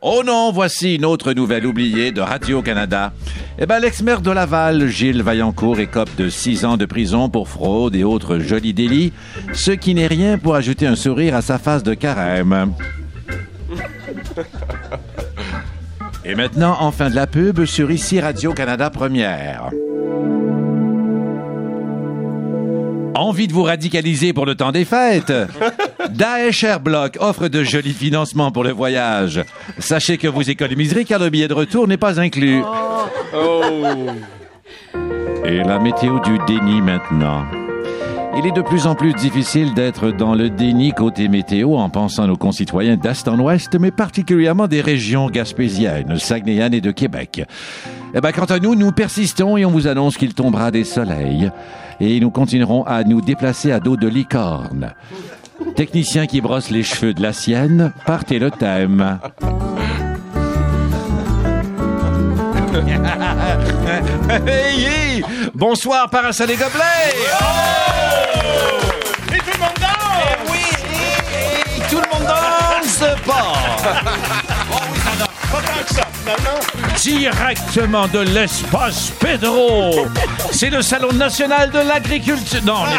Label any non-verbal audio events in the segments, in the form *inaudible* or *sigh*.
Oh non, voici une autre nouvelle oubliée de Radio-Canada. Eh ben, l'ex-maire de Laval, Gilles Vaillancourt, écope de six ans de prison pour fraude et autres jolis délits, ce qui n'est rien pour ajouter un sourire à sa face de carême. Et maintenant, en fin de la pub, sur ici Radio-Canada Première. Envie de vous radicaliser pour le temps des fêtes *laughs* Daesh Airblock offre de jolis financements pour le voyage. Sachez que vous économiserez car le billet de retour n'est pas inclus. Et la météo du déni maintenant. Il est de plus en plus difficile d'être dans le déni côté météo en pensant à nos concitoyens d'Est en Ouest, mais particulièrement des régions gaspésiennes, saguenayennes et de Québec. Eh ben, quant à nous, nous persistons et on vous annonce qu'il tombera des soleils. Et nous continuerons à nous déplacer à dos de licorne. Technicien qui brosse les cheveux de la sienne, partez le thème. hey, hey! Bonsoir, Parasol et Gobelets! Et tout le monde danse! Oui, et- et tout le monde danse pas! *laughs* Pas tant que ça, finalement. Directement de l'espace Pedro! C'est le Salon national de l'agriculture. Non, on n'est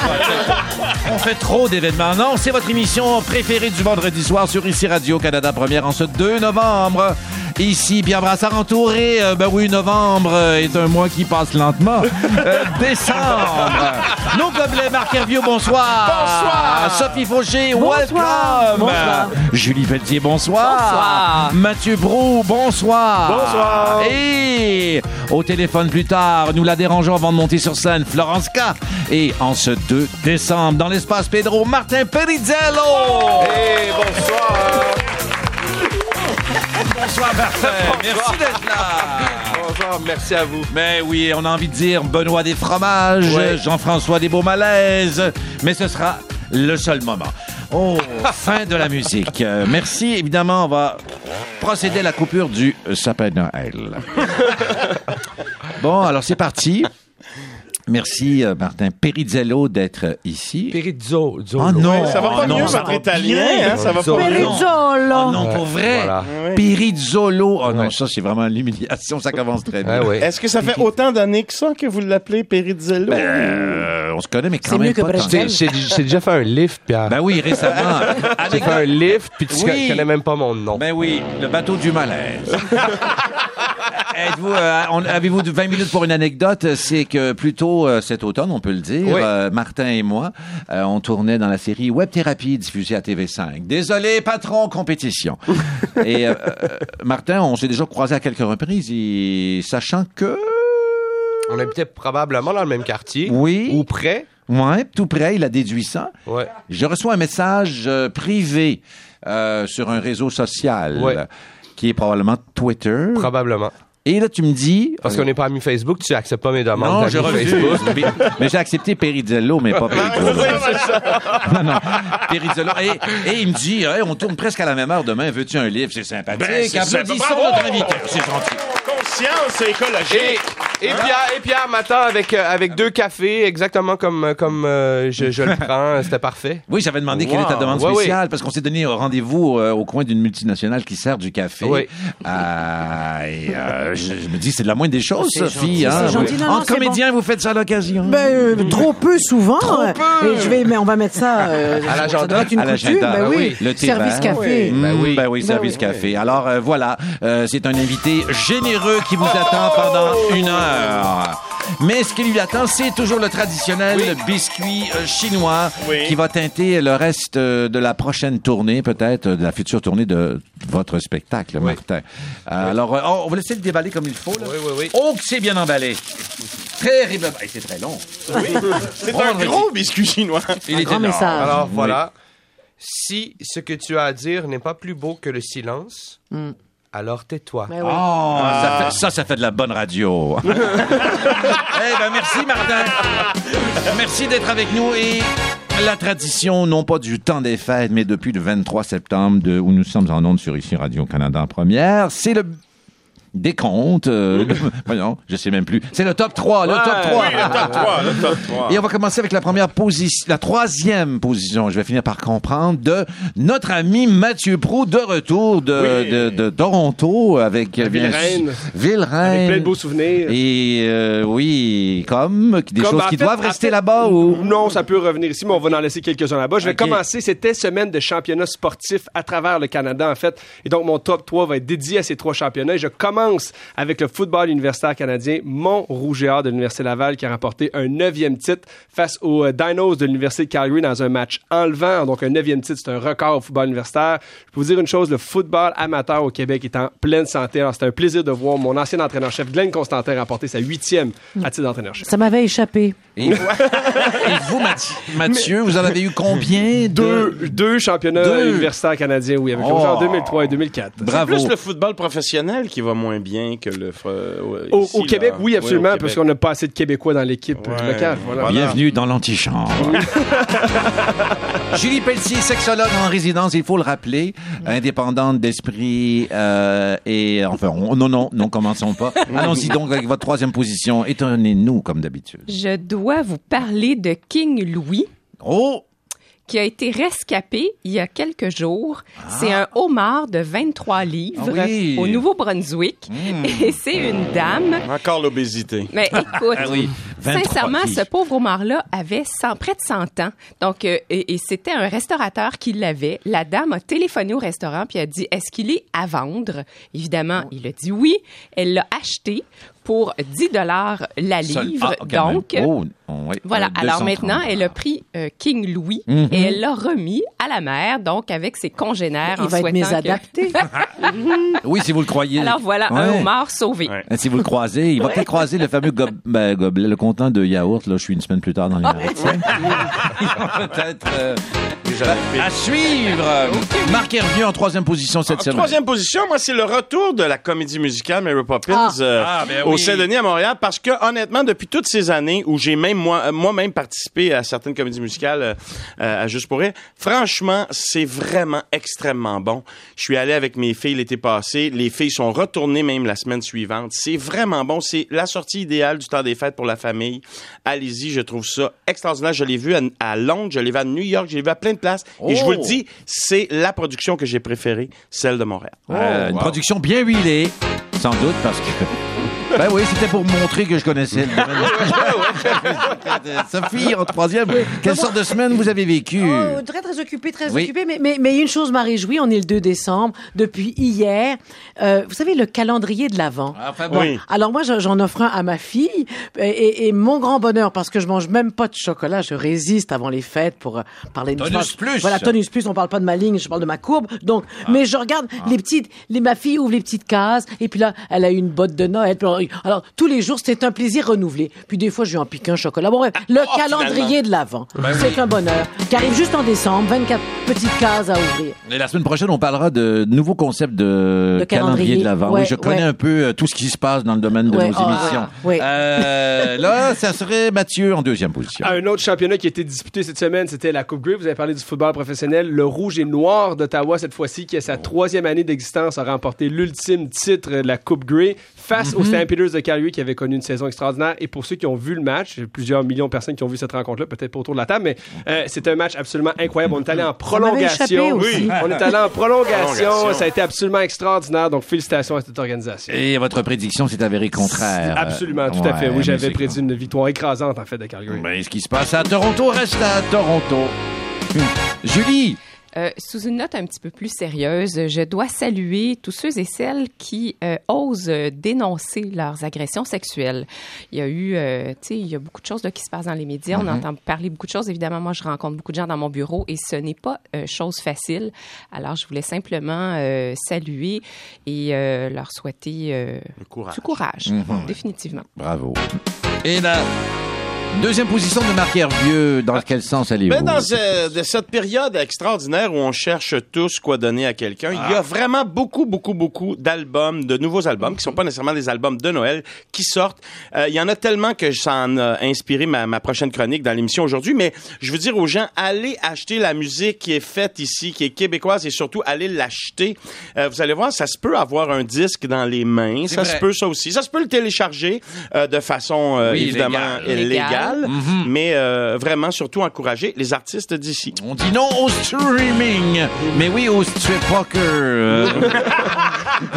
pas. *laughs* On fait trop d'événements. Non, c'est votre émission préférée du vendredi soir sur ici Radio-Canada Première en ce 2 novembre. Ici, Pierre Brassard entouré. euh, ben oui, novembre euh, est un mois qui passe lentement. Euh, *laughs* décembre. Nos gobelets, Marc Hervieux, bonsoir. Bonsoir. Sophie Fauché, Bonsoir. welcome. Bonsoir. Julie Pelletier, bonsoir. Bonsoir. Mathieu Brou, bonsoir. Bonsoir. Et au téléphone plus tard, nous la dérangeons avant de monter sur scène, Florence K. Et en ce 2 décembre, dans l'espace Pedro, Martin Perizzello. Et bonsoir. Bonsoir, Martin. *laughs* Merci d'être là. Bonsoir, merci à vous. Mais oui, on a envie de dire Benoît des fromages, Ouais. Jean-François des beaux malaises, mais ce sera le seul moment. Oh, *laughs* fin de la musique. Euh, merci. Évidemment, on va procéder à la coupure du sapin de Noël. *laughs* Bon, alors c'est parti. Merci, euh, Martin Perizzello, d'être euh, ici. Perizzo. Ah non, Ça va pas non, mieux, ça votre va italien, bien. hein? Ça va pas Perizzo. mieux. Oh non, pour vrai. Voilà. Ouais. Perizzolo. Oh non, ça, c'est vraiment l'humiliation. Ça commence très bien. Ah ouais. Est-ce que ça fait autant d'années que ça que vous l'appelez Perizzello? Ben, euh, on se connaît, mais quand C'est même mieux que pas tant. J'ai j'ai déjà fait un lift, Pierre. Ben oui, récemment. *laughs* J'ai fait un lift, puis tu Oui. connais même pas mon nom. Ben oui, le bateau du malaise. *laughs* *laughs* Êtes-vous, euh, on- avez-vous de 20 minutes pour une anecdote? C'est que plus tôt euh, cet automne, on peut le dire, Oui. euh, Martin et moi, euh, on tournait dans la série Web Thérapie diffusée à TV5. Désolé, patron, compétition. *laughs* et euh, euh, Martin, on s'est déjà croisé à quelques reprises, et sachant que... On habitait probablement dans le même quartier. Oui. Ou près. Ouais, tout près, il a déduit ça. Ouais. Je reçois un message euh, privé euh, sur un réseau social Ouais. Euh, qui est probablement Twitter. Probablement. Et là, tu me dis... Parce qu'on n'est pas amis Facebook, tu acceptes pas mes demandes non, je refuse. Facebook. mais mais j'ai accepté Perizzello, mais pas *laughs* Perizzello. *laughs* non, non. Et, et il me dit, Hey, on tourne presque à la même heure demain, veux-tu un livre? C'est sympathique. Ben, c'est Applaudissons sympa. Bravo! notre invité. C'est gentil. Conscience Et, écologique. Et Pierre, et Pierre m'attend avec, euh, avec deux cafés, exactement comme, comme euh, je, je le *laughs* prends. C'était parfait. Oui, j'avais demandé quelle est ta Wow. demande Ouais, spéciale, parce qu'on s'est donné un rendez-vous euh, au coin d'une multinationale qui sert du café. Oui. Euh, et, euh, je, je me dis, c'est de la moindre des choses, C'est Sophie. gentil, hein. c'est gentil. Non, En non, c'est comédien, vous faites ça à l'occasion. Ben, euh, trop peu souvent. Trop peu. Et je vais, mais on va mettre ça. euh, *laughs* À l'agenda. Ça doit être une À coutume. l'agenda. Ben Ah oui. oui, le thé Service vert. café. Mm, Ben oui. Ben oui, Ben service café. Alors euh, voilà, euh, c'est un invité généreux qui vous attend pendant une heure. Mais ce qui lui attend, c'est toujours le traditionnel biscuit euh, chinois Oui. qui va teinter le reste euh, de la prochaine tournée, peut-être, de la future tournée de votre spectacle, Martin. Euh, Alors, on va laisser le déballer comme il faut. Là. Oui, oui, oui. Oh, que c'est bien emballé. Terrible. Hey, c'est très long. C'est un gros biscuit chinois. Il Un est grand énorme. message. Alors Oui. voilà. Si ce que tu as à dire n'est pas plus beau que le silence, Mm. Alors tais-toi. Oh, ça, fait, ça, ça fait de la bonne radio. *laughs* eh ben, merci, Martin. Merci d'être avec nous et la tradition, non pas du temps des fêtes, mais depuis le 23 septembre, de, où nous sommes en ondes sur ici Radio-Canada en première, c'est le décompte. euh, le- *laughs* voyons, je sais même plus. C'est le top 3, le Ouais, top 3. oui, le top 3, le top 3. Et on va commencer avec la première position, la troisième position, je vais finir par comprendre, de notre ami Mathieu Prou de retour de, Oui. de, de Toronto avec euh, Ville-Reine. Ville-Reine. Avec plein de beaux souvenirs. Et euh, oui, comme des Comme, choses qui fait- doivent en rester là-bas ou? Non, ça peut revenir ici, mais on va en laisser quelques-uns là-bas. Je vais commencer. C'était semaine de championnat sportif à travers le Canada, en fait. Et donc, mon top 3 va être dédié à ces trois championnats. Et je commence avec le football universitaire canadien, mon rouge et or de l'Université Laval, qui a remporté un neuvième titre face aux euh, Dinos de l'Université de Calgary dans un match enlevant. Donc, un neuvième titre, c'est un record au football universitaire. Je peux vous dire une chose, le football amateur au Québec est en pleine santé. Alors, c'est un plaisir de voir mon ancien entraîneur-chef, Glenn Constantin, remporter sa huitième à titre d'entraîneur-chef. Ça m'avait échappé. Et, et vous, *laughs* Mathieu, Mathieu, vous en avez eu combien de... Deux, deux championnats Deux. universitaires canadiens, oui, avec Oh. en 2003 et 2004. C'est Bravo. plus le football professionnel qui va moins bien que le. fr- ouais, Au, ici, au là. Québec, oui, absolument, parce qu'on n'a pas assez de Québécois dans l'équipe euh, Ouais. locale. Voilà. Voilà. Bienvenue dans l'antichambre. *laughs* Julie Pelletier, sexologue en résidence, il faut le rappeler, indépendante d'esprit euh, et enfin, on- non, non, non, commençons pas. *laughs* Allons-y donc avec votre troisième position. Étonnez-nous comme d'habitude. Je dois vous parler de King Louis Oh, qui a été rescapé il y a quelques jours. C'est un homard de 23 livres Ah oui. au Nouveau-Brunswick et c'est une dame. Encore l'obésité. Mais écoute, *laughs* Ah oui, 23 sincèrement, livres. ce pauvre homard-là avait 100 près de 100 ans. Donc, euh, et, et c'était un restaurateur qui l'avait. La dame a téléphoné au restaurant puis a dit est-ce qu'il est à vendre? Évidemment, il a dit oui. Elle l'a acheté pour 10 dollars la livre. Ah. Donc, Oh, oh, oui, voilà. euh, Alors 230. maintenant, elle a pris euh, King Louis Mhm. et elle l'a remis à la mer, donc avec ses congénères. Il en va être souhaitant que- mésadapté. *laughs* Oui, si vous le croyez. Alors voilà, un homard sauvé. Ouais. Si vous le croisez, il va peut-être croiser le fameux gob- ben, gobelet, le contenant de yaourt. Là, je suis une semaine plus tard dans les Maritimes. *laughs* Il va peut-être euh, à suivre. Marc est revenu en troisième position cette En semaine. troisième position, moi, c'est le retour de la comédie musicale Mary Poppins Ah. euh, Ah, ben au. Saint-Denis à Montréal parce que, honnêtement, depuis toutes ces années où j'ai même moi, euh, moi-même participé à certaines comédies musicales euh, à Juste pour rire, franchement, c'est vraiment extrêmement bon. Je suis allé avec mes filles l'été passé. Les filles sont retournées même la semaine suivante. C'est vraiment bon. C'est la sortie idéale du temps des fêtes pour la famille. Allez-y, je trouve ça extraordinaire. Je l'ai vu à, à Londres, je l'ai vu à New York, je l'ai vu à plein de places. Et je vous le Oh. dis, c'est la production que j'ai préférée, celle de Montréal. Euh, une production bien huilée, sans doute, parce que. Ben oui, c'était pour montrer que je connaissais le domaine. *laughs* Sophie, en troisième, quelle sorte de semaine vous avez vécu? Oh, très, très occupé, très Oui. occupé. Mais, mais, mais une chose m'a réjoui, on est le 2 décembre, depuis hier. Euh, vous savez, le calendrier de l'Avent. Enfin bon. Oui. Alors moi, j'en- offre un à ma fille et, et- et mon grand bonheur, parce que je mange même pas de chocolat, je résiste avant les fêtes pour euh, parler de Tonus plus. Voilà, tonus plus, on parle pas de ma ligne, je parle de ma courbe. Donc, mais je regarde les petites, les, ma fille ouvre les petites cases et puis là, elle a une botte de Noël. Puis alors, alors, tous les jours, c'est un plaisir renouvelé. Puis des fois, je lui en pique un chocolat. Bon, bref, le oh, calendrier de l'Avent, c'est un bonheur qui arrive juste en décembre, 24 petites cases à ouvrir. Et la semaine prochaine, on parlera de nouveaux concepts de, calendrier. calendrier. de l'Avent. Ouais, oui, je connais ouais. un peu euh, tout ce qui se passe dans le domaine de Ouais, nos ah, émissions. ouais. Euh, là, ça serait Mathieu en deuxième position. Ah, Un autre championnat qui a été disputé cette semaine, c'était la Coupe Grey. Vous avez parlé du football professionnel. Le Rouge et Noir d'Ottawa, cette fois-ci, qui a sa troisième année d'existence, a remporté l'ultime titre de la Coupe Grey face aux Stampeders de Calgary, qui avaient connu une saison extraordinaire. Et pour ceux qui ont vu le match, plusieurs millions de personnes qui ont vu cette rencontre-là, peut-être pas autour de la table, mais euh, c'était un match absolument incroyable. On est allé en prolongation. aussi. On est allé en prolongation. Prolongation. Ça a été absolument extraordinaire. Donc, félicitations à cette organisation. Et votre prédiction s'est avérée contraire. Absolument, tout à fait. Ouais, Oui, mais j'avais prédit une victoire écrasante, en fait, de Calgary. Ben, ce qui se passe à Toronto reste à Toronto. Julie, Euh, sous une note un petit peu plus sérieuse, je dois saluer tous ceux et celles qui euh, osent dénoncer leurs agressions sexuelles. Il y a eu, euh, tu sais, il y a beaucoup de choses là, qui se passent dans les médias. On entend parler beaucoup de choses. Évidemment, moi, je rencontre beaucoup de gens dans mon bureau et ce n'est pas euh, chose facile. Alors, je voulais simplement euh, saluer et euh, leur souhaiter euh, courage. du courage, définitivement. bravo. Et là, Deuxième position de Marc Hervieux. Dans quel sens allez-vous? Ben, dans ce- de cette période extraordinaire où on cherche tous quoi donner à quelqu'un, il y a vraiment beaucoup, beaucoup, beaucoup d'albums, de nouveaux albums, qui sont pas nécessairement des albums de Noël, qui sortent. Euh, il y en a tellement que ça en a inspiré ma, ma prochaine chronique dans l'émission aujourd'hui, mais je veux dire aux gens, allez acheter la musique qui est faite ici, qui est québécoise, et surtout, allez l'acheter. Euh, vous allez voir, ça se peut avoir un disque dans les mains, ça vrai. se peut ça aussi. Ça se peut le télécharger euh, de façon, euh, Oui, évidemment, légale. Mhm. mais euh, vraiment, surtout, encourager les artistes d'ici. On dit non au streaming, mais oui au strip poker. *laughs*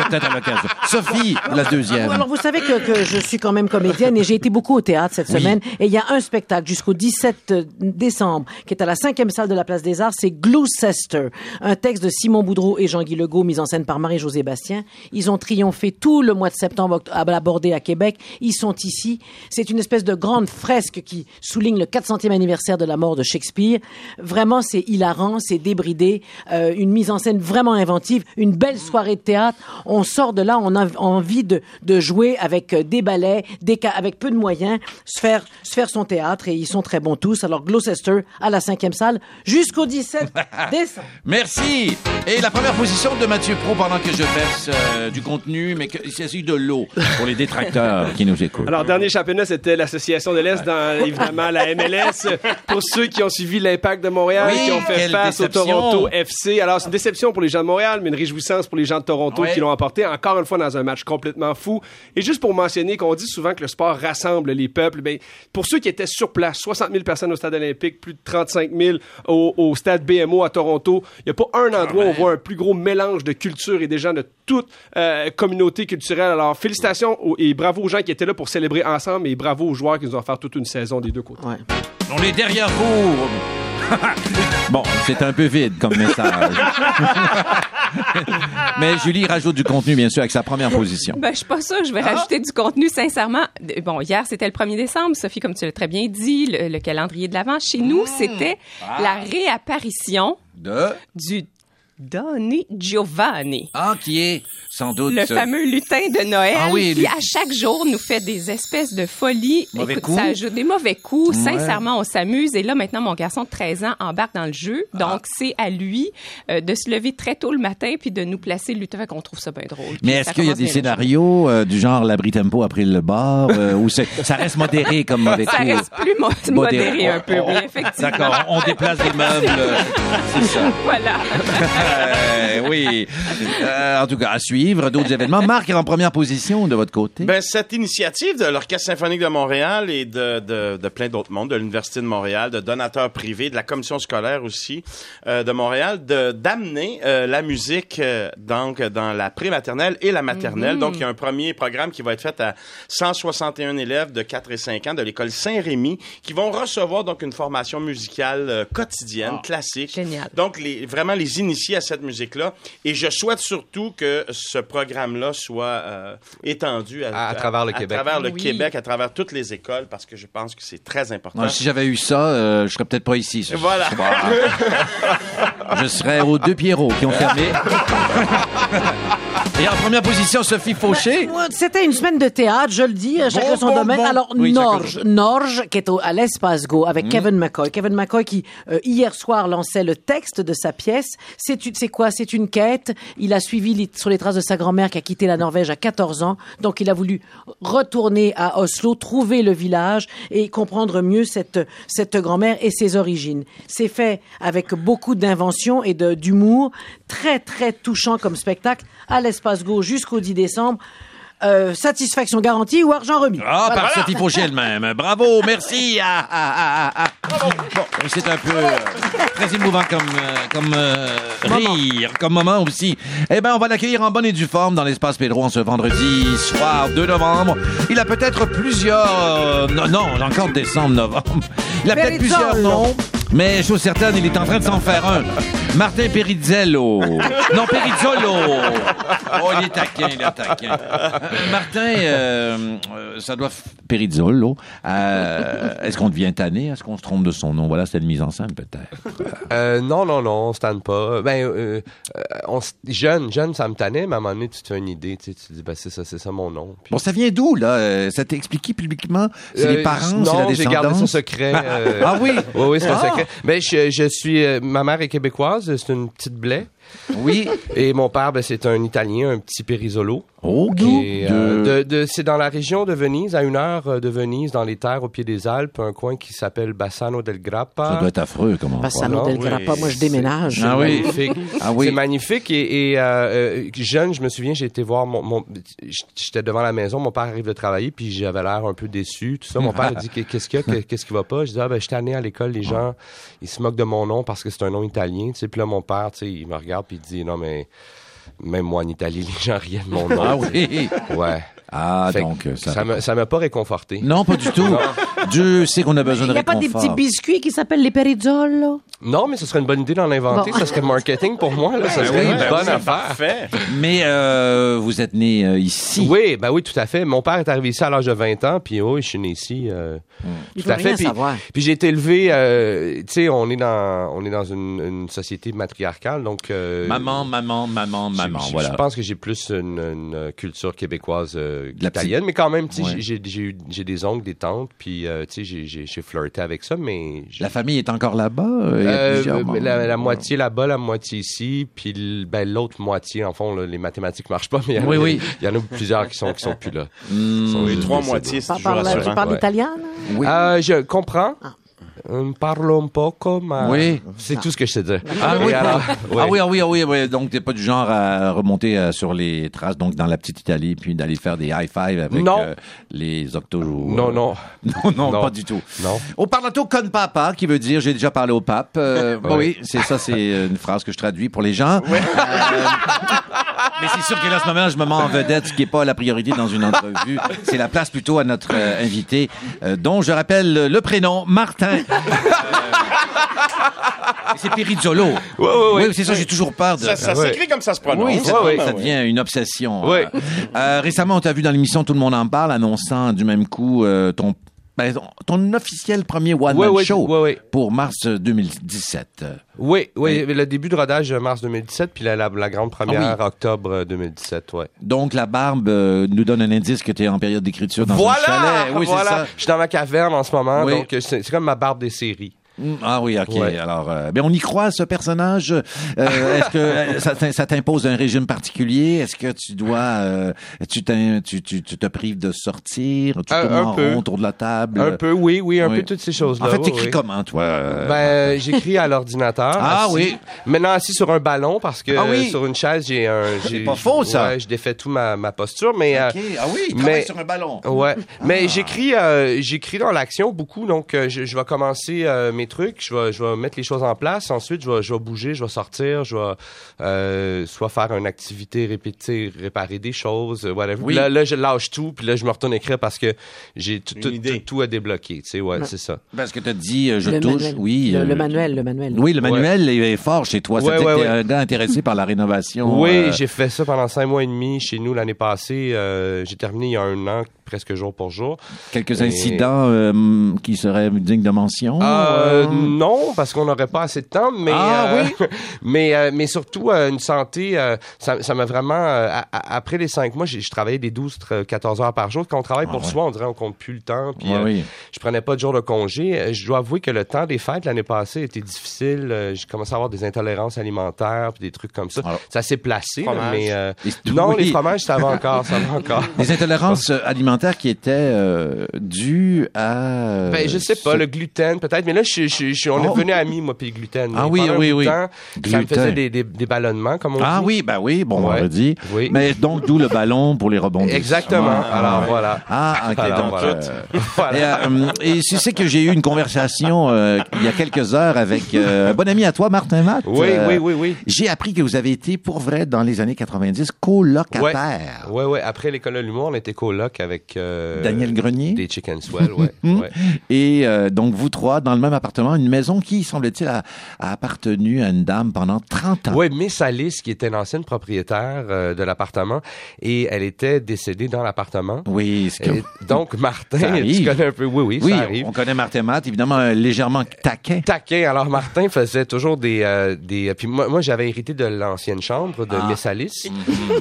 euh, Peut-être à l'occasion. Sophie, la deuxième. Alors, vous savez que, que je suis quand même comédienne et j'ai été beaucoup au théâtre cette semaine. Et il y a un spectacle jusqu'au 17 décembre qui est à la cinquième salle de la Place des Arts. C'est Gloucester, un texte de Simon Boudreau et Jean-Guy Legault, mis en scène par Marie-Josée Bastien. Ils ont triomphé tout le mois de septembre à la Bordée à Québec. Ils sont ici. C'est une espèce de grande fresque qui souligne le 400e anniversaire de la mort de Shakespeare. Vraiment, c'est hilarant, c'est débridé, euh, une mise en scène vraiment inventive, une belle soirée de théâtre. On sort de là, on a envie de, de jouer avec euh, des ballets, des avec peu de moyens, se faire, se faire son théâtre et ils sont très bons tous. Alors Gloucester à la cinquième salle jusqu'au 17 *laughs* décembre. Merci. Et la première position de Mathieu Pro pendant que je verse euh, du contenu, mais qu'il s'agit de l'eau pour les détracteurs qui nous écoutent. Alors, dernier championnat, c'était l'Association de l'Est dans, évidemment, la MLS. Pour ceux qui ont suivi l'Impact de Montréal, Oui, qui ont fait face déception. au Toronto FC. Alors, c'est une déception pour les gens de Montréal, mais une réjouissance pour les gens de Toronto Ouais. qui l'ont emporté, encore une fois, dans un match complètement fou. Et juste pour mentionner qu'on dit souvent que le sport rassemble les peuples, ben, pour ceux qui étaient sur place, 60 000 personnes au stade olympique, plus de 35 000 au, au stade BMO à Toronto, il n'y a pas un endroit où on voit un plus gros mélange de culture et des gens de toute euh, communauté culturelle. Alors, félicitations aux- et bravo aux gens qui étaient là pour célébrer ensemble et bravo aux joueurs qui nous ont offert toute une saison des deux côtés. Ouais. On est derrière vous. *laughs* bon, c'est un peu vide comme message. *laughs* mais Julie rajoute du contenu, bien sûr, avec sa première position. Ben, je suis pas sûre. Je vais rajouter du contenu, sincèrement. Bon, hier, c'était le 1er décembre. Sophie, comme tu l'as très bien dit, le, le calendrier de l'Avent. Chez nous, c'était la réapparition De... du Donny Giovanni. Ah, qui est sans doute... Le fameux lutin de Noël Ah oui, qui, lui- à chaque jour, nous fait des espèces de folies. Mauvais Écoute, coups. ça ajoute des mauvais coups. Ouais. Sincèrement, on s'amuse. Et là, maintenant, mon garçon de 13 ans embarque dans le jeu. Ah. Donc, c'est à lui euh, de se lever très tôt le matin puis de nous placer le lutin. Qu'on trouve ça bien drôle. Mais est-ce ça qu'il y a des scénarios euh, du genre l'abri tempo après le bar euh, ou c'est- ça reste modéré comme mauvais Ça coup? reste plus mo- modéré un peu, oui, effectivement. D'accord, on déplace des meubles. euh, c'est ça. *laughs* Voilà. *laughs* Euh, oui. Euh, en tout cas, à suivre d'autres événements. Marc est en première position de votre côté. Ben, cette initiative de l'Orchestre symphonique de Montréal et de, de, de plein d'autres mondes, de l'Université de Montréal, de donateurs privés, de la commission scolaire aussi euh, de Montréal, de d'amener euh, la musique euh, donc dans la prématernelle et la maternelle. Donc, il y a un premier programme qui va être fait à 161 élèves de 4 et 5 ans de l'école Saint-Rémy qui vont recevoir donc une formation musicale euh, quotidienne, classique. Génial. Donc, les, vraiment les initier à cette musique-là. Et je souhaite surtout que ce programme-là soit euh, étendu À- à travers le Québec. À travers le Oui. Québec, à travers toutes les écoles, parce que je pense que c'est très important. Si j'avais eu ça, euh, je serais peut-être pas ici. ce Voilà. soir. *laughs* je serais aux deux Pierrot qui ont fermé. *laughs* Et en première position, Sophie Fauché. C'était une semaine de théâtre, je le dis, chacun Bon, son bon, domaine. bon. Alors, Oui, Norge, Norge, qui est au- à l'Espace Go avec Mm. Kevin McCoy. Kevin McCoy qui, euh, hier soir, lançait le texte de sa pièce. C'est quoi? C'est une quête. Il a suivi les- sur les traces de sa grand-mère qui a quitté la Norvège à 14 ans. Donc, il a voulu retourner à Oslo, trouver le village et comprendre mieux cette, cette grand-mère et ses origines. C'est fait avec beaucoup d'invention et d'humour. Très, très touchant comme spectacle à l'Espace Go jusqu'au 10 décembre. Euh, satisfaction garantie ou argent remis. Ah, Voilà. par Sophie Fauché elle-même. *laughs* Bravo, merci. Ah, ah, ah, ah, ah. Bon, c'est un peu euh, très émouvant comme, euh, comme euh, rire, comme moment aussi. Eh bien, on va l'accueillir en bonne et due forme dans l'espace Pedro en ce vendredi soir 2 novembre. Il a peut-être plusieurs... Non, non, encore décembre, novembre. Il a peut-être plusieurs noms. Mais chose certaine, il est en train de s'en faire un. Martin Perizzello. non, Perizzolo. Oh, il est taquin, il est taquin. Martin, euh, euh, ça doit... Perizzolo. Euh, Est-ce qu'on devient tanné? Est-ce qu'on se trompe de son nom? Voilà, c'est une mise en scène, peut-être. Non, non, non, on se tanne pas. Ben, on jeune, jeune, ça me tannait, mais à un moment donné, tu te fais une idée, tu sais, tu te dis, ben, c'est ça, c'est ça mon nom. Puis- Bon, ça vient d'où, là? Ça t'est expliqué publiquement? C'est les parents? Non, c'est la j'ai gardé descendance? secret. *laughs* Ah oui? Oui, oui, c'est un Ah. secret. Ben, je, je suis, euh, ma mère est québécoise, c'est une petite blé. Oui. Et mon père, ben, c'est un Italien, un petit Périsolo. OK. Et, euh, De- de- de- c'est dans la région de Venise, à une heure euh, de Venise, dans les terres au pied des Alpes, un coin qui s'appelle Bassano del Grappa. Ça doit être affreux, comment? Bassano Voilà, del Grappa, oui. moi je déménage. Ah oui. *laughs* Ah. C'est magnifique et, et, euh, jeune, je me souviens, j'ai été voir mon, mon- j'étais devant la maison, mon père arrive de travailler puis j'avais l'air un peu déçu, tout ça. Mon père a dit qu'est-ce qu'il y a, qu'est-ce qui va pas? Je dis ah ben j'étais allé à l'école, les gens ils se moquent de mon nom parce que c'est un nom italien, tu sais. Puis là mon père, tu sais, il me regarde puis il dit non mais même moi en Italie, *laughs* les gens riaient de mon nom. Ah tu sais. oui? Ouais. Ah, Fait donc, que ça... ça m'a pas réconforté. Non, pas du tout. Dieu sait qu'on a besoin Il de n'y a pas des réconfort. petits biscuits qui s'appellent les Perizzolo? Non, mais ce serait une bonne idée d'en inventer. Bon. Ça serait marketing pour moi. Là. Ça serait Oui, une ben bonne oui, affaire. Parfait. Mais euh, vous êtes né euh, ici. Oui, ben oui, tout à fait. Mon père est arrivé ici à l'âge de 20 ans, puis oui, je suis né ici. euh, Il tout à fait. Puis, j'ai été élevé, euh, tu sais, on est dans, on est dans une, une société matriarcale, donc. euh, Maman, maman, maman, maman, voilà. Je pense que j'ai plus une, une culture québécoise euh, italienne, mais quand même, tu sais, Ouais. eu- j'ai des oncles, des tantes, puis euh, tu sais, j'ai- flirté avec ça, mais. La famille est encore là-bas? euh, Euh, la, moitié là-bas, la moitié ici, puis ben, l'autre moitié, en fond, là, les mathématiques marchent pas, mais il y en a- Oui, oui. il y en a plusieurs qui sont, qui sont plus là. Hmm. Sont Les trois moitiés, c'est toujours tu parles Ouais. italien? Oui. Euh, je comprends. Ah. Euh, parlo un poco, mais Oui. c'est tout ce que je sais dire. Ah oui, alors, ah oui, ah oui, ah oui, oui. Donc, t'es pas du genre à remonter euh, sur les traces, donc dans la petite Italie, puis d'aller faire des high five avec Non. euh, les octos. Non, non, *laughs* non, non, Non. pas du tout. non. Au parlato con papa, qui veut dire j'ai déjà parlé au pape. Euh, *laughs* bah. Oui, c'est ça, c'est une phrase que je traduis pour les gens. Euh, mais c'est sûr que là, ce moment, je me mets en vedette, ce qui n'est pas la priorité dans une entrevue. C'est la place plutôt à notre euh, invité, euh, dont je rappelle le prénom, Martin. *laughs* C'est Perizzolo. Ouais, ouais, ouais. Oui, c'est ça, j'ai toujours peur de... Ça, ça Ouais. s'écrit comme ça se prononce. Oui, ça, Ouais, ouais. ça devient une obsession. Ouais. Euh, récemment, on t'a vu dans l'émission Tout le monde en parle, annonçant du même coup euh, ton, ben, ton- officiel premier one-man Ouais, ouais, show ouais, pour mars 2017. Oui, oui, le début de rodage euh, mars 2017, puis la, la, la grande première Ah octobre euh, 2017, ouais. Donc, la barbe euh, nous donne un indice que tu es en période d'écriture dans voilà! un chalet. Oui, c'est voilà! ça. Je suis dans ma caverne en ce moment, Oui. donc euh, c'est comme ma barbe des séries. Mm, Ah oui, ok. Ouais. Alors, euh, ben on y croit ce personnage? Euh, Est-ce que euh, ça, t'im- ça t'impose un régime particulier? Est-ce que tu dois, euh, tu, tu, tu, tu te prives de sortir? Tu Un- tournes en peu. rond autour de la table? Un peu, oui, oui, un Oui. peu toutes ces choses-là. En fait, t'écris oui. comment, toi Ben, j'écris à l'ordinateur. Ah assis. oui. Maintenant assis sur un ballon parce que Ah oui. sur une chaise j'ai un. j'ai- pas faux, ça. Ouais, je défais tout ma, ma posture, mais. euh, Ok. Ah oui, mais- sur un ballon. Ouais, mais Ah. j'écris, euh, j'écris dans l'action beaucoup, donc euh, je, je vais commencer euh, mes trucs, je vais, je vais mettre les choses en place, ensuite je vais, je vais bouger, je vais sortir, je vais euh, soit faire une activité, répéter, réparer des choses, euh, whatever. Oui. Là, là, je lâche tout, puis là je me retourne écrire parce que j'ai tout, Une tout, idée. tout, tout à débloquer, tu sais, ouais, c'est ça. Parce que tu as dit, euh, je le touche. manuel. Oui. Le, euh, le manuel, le manuel. Oui, le manuel est fort chez toi. Ça Ouais, dire ouais, que t'es ouais. un gars intéressé par la rénovation. Oui, euh, j'ai fait ça pendant cinq mois et demi chez nous l'année passée. Euh, j'ai terminé il y a un an, presque jour pour jour. quelques Et- incidents euh, qui seraient dignes de mention. Euh, euh, non, parce qu'on n'aurait pas assez de temps, mais Ah, euh, oui? *laughs* mais euh, mais surtout euh, une santé, euh, ça ça m'a vraiment euh, après les cinq mois, je travaillais des 12 tr- 14 heures par jour. Quand on travaille pour Ah ouais. soi, on dirait on compte plus le temps. Puis ouais, euh, oui. je prenais pas de jour de congé. Je dois avouer que le temps des fêtes l'année passée était difficile. J'ai commencé à avoir des intolérances alimentaires puis des trucs comme ça. Alors, ça s'est placé, là, mais euh, non, oui. les fromages ça va encore, ça va *laughs* encore. Des intolérances euh, qui étaient euh, dues à. Ben, je sais pas, ce- le gluten, peut-être. Mais là, je, je, je- on Oh. est devenu amis, moi, puis le gluten. Ah oui, oui, oui. temps, Ça me Gluten. faisait des, des, des ballonnements, comme on Ah dit. oui, ben oui, bon, Ouais. vendredi. Oui. Mais donc, d'où le ballon pour les rebondissements. Exactement. Ah, Alors, ouais. voilà. Ah, ok, Alors, donc. voilà. euh, *laughs* Voilà. Et, euh, et sais que j'ai eu une conversation euh, il y a quelques heures avec euh, un bon ami à toi, Martin Matt. Oui, Euh, oui, oui, oui. J'ai appris que vous avez été, pour vrai, dans les années 90, colocataire. Ouais, ouais. Après l'école de l'humour, on était coloc avec avec euh, Daniel Grenier? Des Chicken Swell, ouais. *laughs* Hmm. ouais. Et euh, donc, vous trois, dans le même appartement, une maison qui, semble-t-il, a, a appartenu à une dame pendant 30 ans. Oui, Miss Alice, qui était l'ancienne propriétaire euh, de l'appartement, et elle était décédée dans l'appartement. Oui, c'est que... Et donc, *laughs* Martin, tu connais un peu, oui, oui, Oui, ça arrive. on connaît Martin Matt, évidemment, légèrement taquin. taquin. Alors Martin faisait toujours des des puis moi, moi j'avais hérité de l'ancienne chambre de Ah. Miss Alice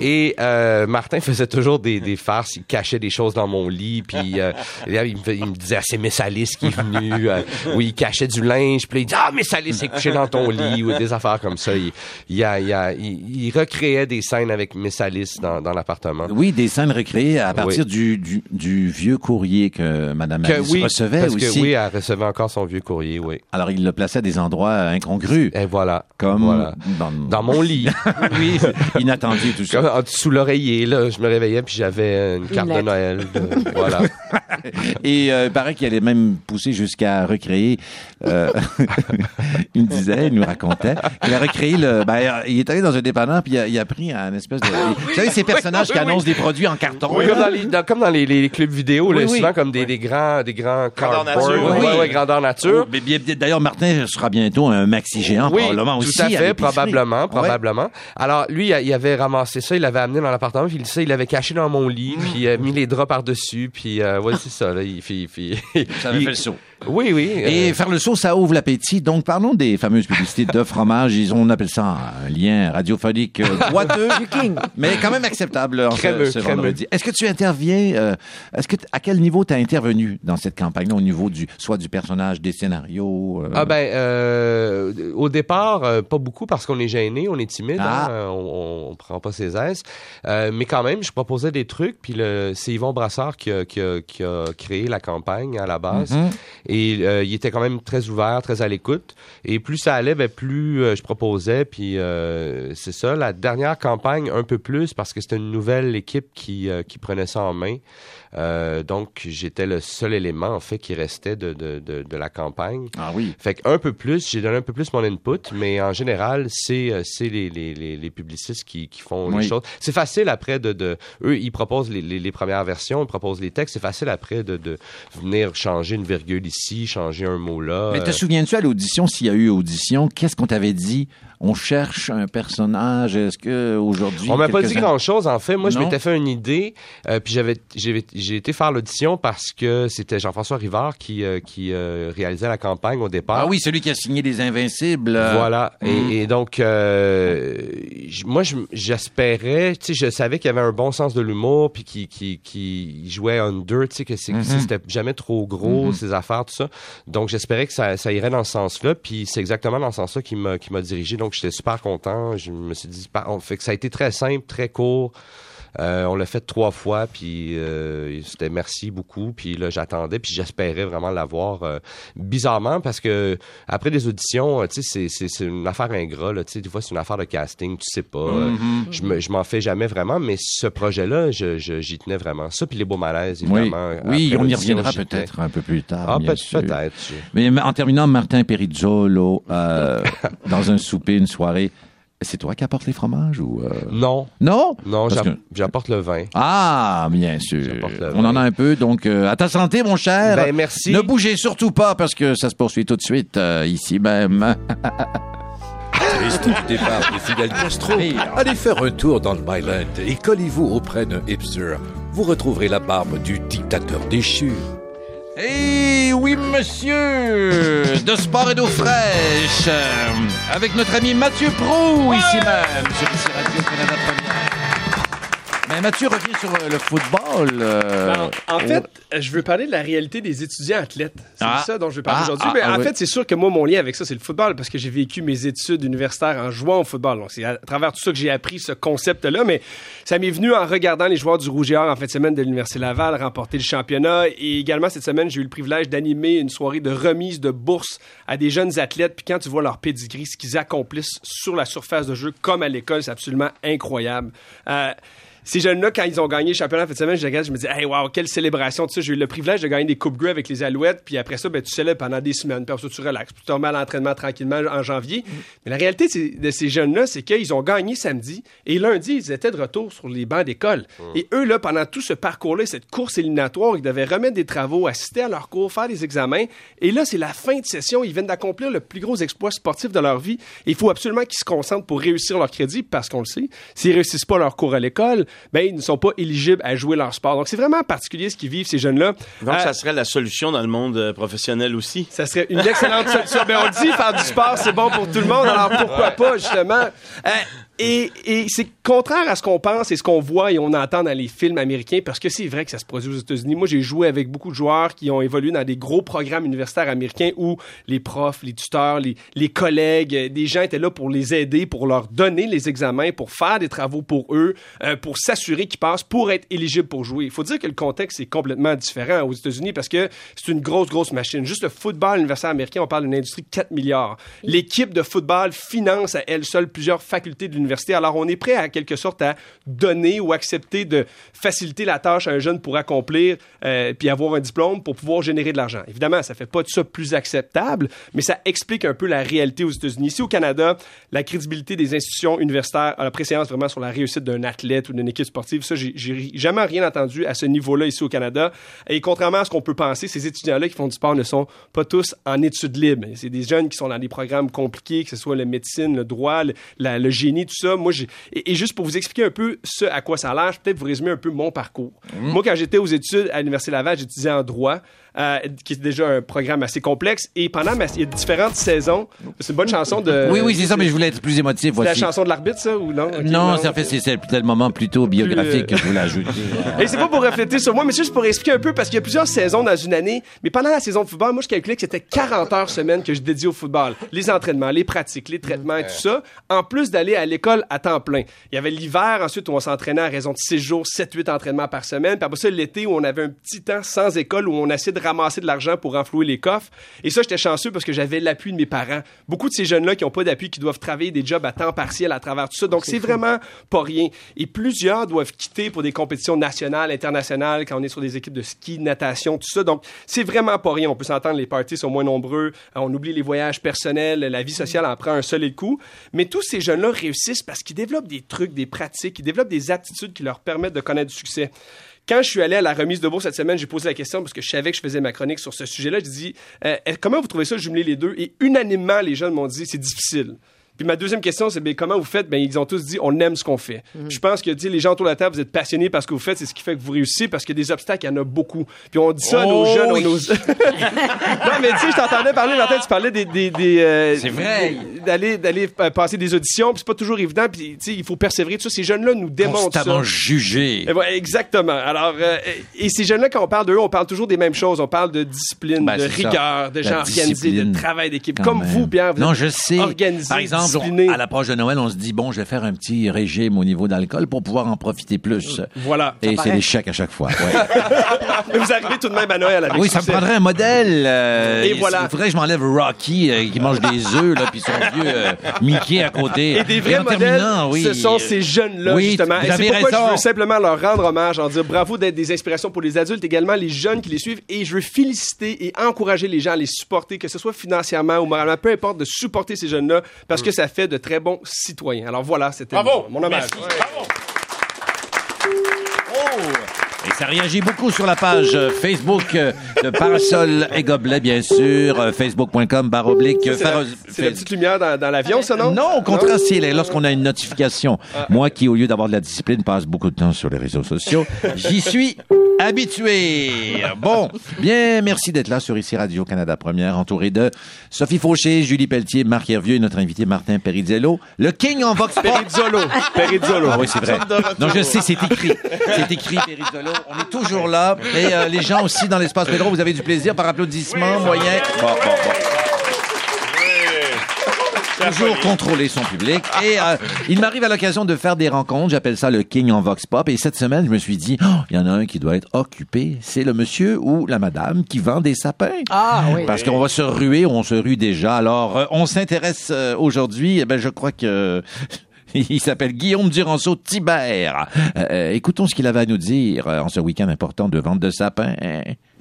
et euh, Martin *laughs* faisait toujours des des farces, il cachait des choses dans mon lit puis euh, *laughs* il, me, il me disait ah, c'est Miss Alice qui est venue euh, ou il cachait du linge puis il dit ah Miss Alice est couchée dans ton lit ou des affaires comme ça. Il il, a- il, a- il- il recréait des scènes avec Miss Alice dans dans l'appartement. Oui, des scènes recréées à partir Oui. du, du, du vieux courrier que Madame Que Alice oui, recevait parce aussi. que oui, elle recevait encore son vieux courrier, oui. Alors, il le plaçait à des endroits incongrus, Et voilà. comme voilà. dans, Dans mon lit. *laughs* oui, inattendu tout ça. Comme sous l'oreiller, là, je me réveillais puis j'avais une carte de. Noël. De- voilà. *laughs* Et euh, il paraît qu'il allait même pousser jusqu'à recréer. euh, il me disait, il nous racontait, qu'il a recréé le. Ben, il est allé dans un dépanneur puis il a, il a pris un espèce de. Vous savez ces personnages oui, qui oui. annoncent des produits en carton. comme dans les, dans- comme dans les, les clubs vidéo, là, Oui, oui. souvent comme des, des grands, des grands Grandeur nature, oui. ouais, ouais, grandeur nature. Oh, mais bien- D'ailleurs, Martin sera bientôt un maxi géant, Oui, probablement tout aussi. à fait, probablement, Ouais. probablement. Alors, lui, il avait ramassé ça, il l'avait amené dans l'appartement, puis ça, il l'avait caché dans mon lit, puis euh, mis les draps par-dessus, puis euh, ouais, c'est ça, là, il, il, il- Ça avait *laughs* il- fait le saut. Oui, oui. Et euh, faire le saut, ça ouvre l'appétit. Donc, parlons des fameuses publicités de fromage. Ils ont, on appelle ça un lien radiophonique euh, boiteux, mais quand même acceptable en Crémeux, ce vendredi. Est-ce que tu interviens, euh, est-ce que, à quel niveau tu as intervenu dans cette campagne-là, au niveau du, soit du personnage, des scénarios? euh, Ah ben, euh, au départ, euh, pas beaucoup parce qu'on est gêné, on est timide, Ah. hein, on, on prend pas ses aises. Euh, mais quand même, je proposais des trucs. Puis le, c'est Yvon Brassard qui a, qui, a, qui a créé la campagne à la base. Mhm. Et euh, il était quand même très ouvert, très à l'écoute. Et plus ça allait, ben, plus euh, je proposais. Puis euh, c'est ça, la dernière campagne, un peu plus, parce que c'était une nouvelle équipe qui, qui prenait ça en main. Euh, donc, j'étais le seul élément, en fait, qui restait de, de, de, de la campagne. Ah oui. Fait qu'un peu plus, j'ai donné un peu plus mon input, mais en général, c'est euh, c'est les, les, les, les publicistes qui, qui font Oui. les choses. C'est facile après de, de... Eux, ils proposent les, les, les premières versions, ils proposent les textes. C'est facile après de, de venir changer une virgule ici, changer un mot là. Mais te Euh, souviens-tu à l'audition, s'il y a eu audition, qu'est-ce qu'on t'avait dit? On cherche un personnage. Est-ce que aujourd'hui. On m'a pas dit an- grand-chose, en fait. Moi, je m'étais fait une idée, euh, puis j'avais, j'ai, j'ai été faire l'audition parce que c'était Jean-François Rivard qui, euh, qui euh, réalisait la campagne au départ. Ah oui, celui qui a signé Les Invincibles. Voilà. Mm. Et, et donc, moi, je- j'espérais, tu sais, je savais qu'il y avait un bon sens de l'humour, puis qui qui qui jouait under, tu sais, que Mhm. c'était jamais trop gros, ces affaires, tout ça. Donc, j'espérais que ça, ça irait dans ce sens-là, puis c'est exactement dans ce sens-là qui m'a qui m'a dirigé. Donc, j'étais super content. Je me suis dit, par- on fait que ça a été très simple, très court. Euh, on l'a fait trois fois, puis euh, c'était merci beaucoup. Puis là, j'attendais, puis j'espérais vraiment l'avoir. euh, bizarrement, parce que après des auditions, euh, tu sais, c'est- une affaire ingrat. Là, tu sais, des fois, c'est une affaire de casting, tu sais pas. euh, Je me- je m'en fais jamais vraiment, mais ce projet-là, je- je- j'y tenais vraiment. Ça, puis les beaux malaises, Oui, évidemment. oui Après on y reviendra j'y peut-être un peu plus tard. Ah, peut- peut-être. Mais en terminant, Martin Perizzolo, euh, *laughs* dans un souper, une soirée, c'est toi qui apportes les fromages ou euh, Non, non? Non, que- j'apporte le vin. Ah, bien sûr. Le On en a un peu, donc euh, à ta santé, mon cher. Ben, merci. Ne bougez surtout pas parce que ça se poursuit tout de suite euh, ici même. Triste du départ de Fidel Castro, allez faire un tour dans le Myland et collez-vous auprès d'un hipster. Vous retrouverez la barbe du dictateur déchu. Eh oui, monsieur, de sport et d'eau fraîche, euh, avec notre ami Mathieu Prou, ici même, sur ici Radio Canada Première. Mais Mathieu revient sur euh, le football. euh, Alors, en au- fait, je veux parler de la réalité des étudiants athlètes. C'est Ah. ça dont je veux parler Ah, aujourd'hui. ah, Mais ah, en oui. fait, c'est sûr que moi, mon lien avec ça, c'est le football parce que j'ai vécu mes études universitaires en jouant au football. Donc, c'est à travers tout ça que j'ai appris ce concept-là. Mais ça m'est venu en regardant les joueurs du Rouge et Or en fin de semaine de l'Université Laval remporter le championnat. Et également, cette semaine, j'ai eu le privilège d'animer une soirée de remise de bourse à des jeunes athlètes. Puis quand tu vois leur pedigree, ce qu'ils accomplissent sur la surface de jeu comme à l'école, c'est absolument incroyable. Euh, ces jeunes-là, quand ils ont gagné le championnat en fin de semaine, je regarde, je me dis, hey, wow, quelle célébration. Tu sais, j'ai eu le privilège de gagner des Coupes Grey avec les Alouettes, puis après ça, ben, tu célèbres pendant des semaines, puis après ça, tu relaxes, puis tu tombes à l'entraînement tranquillement en janvier. Mais la réalité de ces- jeunes-là, c'est qu'ils ont gagné samedi, et lundi, ils étaient de retour sur les bancs d'école. Et eux, là, pendant tout ce parcours-là, cette course éliminatoire, ils devaient remettre des travaux, assister à leurs cours, faire des examens. Et là, c'est la fin de session. Ils viennent d'accomplir le plus gros exploit sportif de leur vie. Il faut absolument qu'ils se concentrent pour réussir leur crédit, parce qu'on le sait, s'ils réussissent pas leur cours à l'école, ben, ils ne sont pas éligibles à jouer leur sport. Donc, c'est vraiment particulier ce qu'ils vivent, ces jeunes-là. Donc, Euh, ça serait la solution dans le monde euh, professionnel aussi. ça serait une excellente solution. Ben, on dit faire du sport, c'est bon pour tout le monde, alors pourquoi pas, justement? Euh, et et c'est contraire à ce qu'on pense et ce qu'on voit et on entend dans les films américains, parce que c'est vrai que ça se produit aux États-Unis. Moi, j'ai joué avec beaucoup de joueurs qui ont évolué dans des gros programmes universitaires américains où les profs, les tuteurs, les, les collègues, euh, des gens étaient là pour les aider, pour leur donner les examens, pour faire des travaux pour eux, euh, pour s'assurer qu'ils passent, pour être éligibles pour jouer. Il faut dire que le contexte est complètement différent aux États-Unis parce que c'est une grosse, grosse machine. Juste le football universitaire américain, on parle d'une industrie de 4 milliards. L'équipe de football finance à elle seule plusieurs facultés de l'université. Alors, on est prêt à quelque sorte à donner ou accepter de faciliter la tâche à un jeune pour accomplir euh, puis avoir un diplôme pour pouvoir générer de l'argent. Évidemment, ça fait pas de ça plus acceptable, mais ça explique un peu la réalité aux États-Unis. Ici, au Canada, la crédibilité des institutions universitaires la préséance vraiment sur la réussite d'un athlète ou d'une équipe sportive. Ça, j'ai- jamais rien entendu à ce niveau-là ici au Canada. Et contrairement à ce qu'on peut penser, ces étudiants-là qui font du sport ne sont pas tous en études libres. C'est des jeunes qui sont dans des programmes compliqués, que ce soit la médecine, le droit, le génie, tout ça. Moi, j'ai et, et juste pour vous expliquer un peu ce à quoi ça a l'air, je vais peut-être vous résumer un peu mon parcours. Moi, quand j'étais aux études à l'Université Laval, j'étudiais en droit, euh, qui est déjà un programme assez complexe. Et pendant ma, il y a différentes saisons. C'est une bonne chanson de. Oui, oui, c'est ça, mais je voulais être plus émotif. C'est la chanson de l'arbitre, ça, ou non? Non, c'est en fait, c'est c'est le moment plutôt biographique que je voulais ajouter. *laughs* Et c'est pas pour refléter sur moi, mais c'est juste pour expliquer un peu, parce qu'il y a plusieurs saisons dans une année. Mais pendant la saison de football, moi, je calculais que c'était 40 heures semaine que je dédiais au football. Les entraînements, les pratiques, les traitements et tout ça. En plus d'aller à l'école à temps plein. Il y avait l'hiver, ensuite, où on s'entraînait à raison de 6 jours, 7-8 entraînements par semaine. Puis après ça, l'été, où on avait un petit temps sans école, où on essayait de ramasser de l'argent pour renflouer les coffres. Et ça, j'étais chanceux parce que j'avais l'appui de mes parents. Beaucoup de ces jeunes-là qui n'ont pas d'appui, qui doivent travailler des jobs à temps partiel à travers tout ça. Donc, c'est vraiment pas rien. Et plusieurs doivent quitter pour des compétitions nationales, internationales, quand on est sur des équipes de ski, de natation, tout ça. Donc, c'est vraiment pas rien. On peut s'entendre, les parties sont moins nombreux. Euh, On oublie les voyages personnels. La vie sociale en prend un solide coup. Mais tous ces jeunes-là réussissent parce qu'ils développent des trucs, des pratiques, ils développent des aptitudes qui leur permettent de connaître du succès. Quand je suis allé à la remise de bourse cette semaine, j'ai posé la question parce que je savais que je faisais ma chronique sur ce sujet-là. J'ai dit euh, comment vous trouvez ça, jumeler les deux? Et unanimement, les jeunes m'ont dit c'est difficile. Puis ma deuxième question, c'est ben, comment vous faites? Ben, ils ont tous dit on aime ce qu'on fait. Je pense que les gens autour de la table, vous êtes passionnés par ce que vous faites, c'est ce qui fait que vous réussissez parce a des obstacles, il y en a beaucoup. Puis on dit ça à nos Oh jeunes, oui. on ose. *laughs* non, mais tu sais, je t'entendais parler, Martin, tu parlais des. des, des, euh, C'est vrai. D'aller, d'aller euh, passer des auditions, puis c'est pas toujours évident, puis tu sais, il faut persévérer. Tout ça, ces jeunes-là nous démontrent ça. Constamment jugé. Et voilà, exactement. Alors, euh, et ces jeunes-là, quand on parle d'eux, on parle toujours des mêmes choses. On parle de discipline, Ben, de ça. rigueur, de gens organisés, de travail d'équipe. Comme même. vous, Pierre, vous Non, êtes je sais. organisé, Par exemple, on- discipliné. à l'approche de Noël, on se dit, bon, je vais faire un petit régime au niveau d'alcool pour pouvoir en profiter plus. Voilà. Et c'est l'échec à chaque fois. ouais. *laughs* Mais vous arrivez tout de même à Noël avec oui, ça me prendrait un modèle. euh, Et il- voilà. Il faudrait que je m'enlève Rocky euh, qui mange des *laughs* œufs, là, puis son vieux euh, Mickey à côté. Et des vrais en modèles, oui. ce sont ces jeunes-là, Oui, justement. vous Et c'est pourquoi raison. je veux simplement leur rendre hommage, en dire bravo d'être des inspirations pour les adultes, également les jeunes qui les suivent. Et je veux féliciter et encourager les gens à les supporter, que ce soit financièrement ou moralement, peu importe, de supporter ces jeunes-là, parce que ça fait de très bons citoyens. Alors voilà, c'était mon hommage. Et ça réagit beaucoup sur la page euh, Facebook euh, de Parasol et Gobelet, bien sûr. euh, Facebook.com, barre oblique. C'est la, petite lumière dans, dans l'avion, ça, non? Non, au contraire, c'est lorsqu'on a une notification. Moi qui, au lieu d'avoir de la discipline, passe beaucoup de temps sur les réseaux sociaux, j'y suis habitué. Bon, bien, merci d'être là sur ici Radio-Canada Première, entouré de Sophie Fauché, Julie Pelletier, Marc Hervieux et notre invité Martin Perizzello, le King en Vox Pop. Perizzolo. Perizzolo. Ah oui, c'est vrai. Non, je sais, c'est écrit. C'est écrit, Perizzolo. On est toujours là. Et euh, les gens aussi dans l'espace Pedro, vous avez du plaisir par applaudissement, moyen. Bon, bon, bon. Toujours contrôler son public. Et euh, il m'arrive à l'occasion de faire des rencontres. J'appelle ça le King en Vox Pop. Et cette semaine, je me suis dit, Oh, il y en a un qui doit être occupé. C'est le monsieur ou la madame qui vend des sapins. Ah oui. Parce qu'on va se ruer, on se rue déjà. Alors, euh, on s'intéresse euh, aujourd'hui, eh ben, je crois que *laughs* Il s'appelle Guillaume Duranceau-Tibert. Euh, écoutons ce qu'il avait à nous dire euh, en ce week-end important de vente de sapins.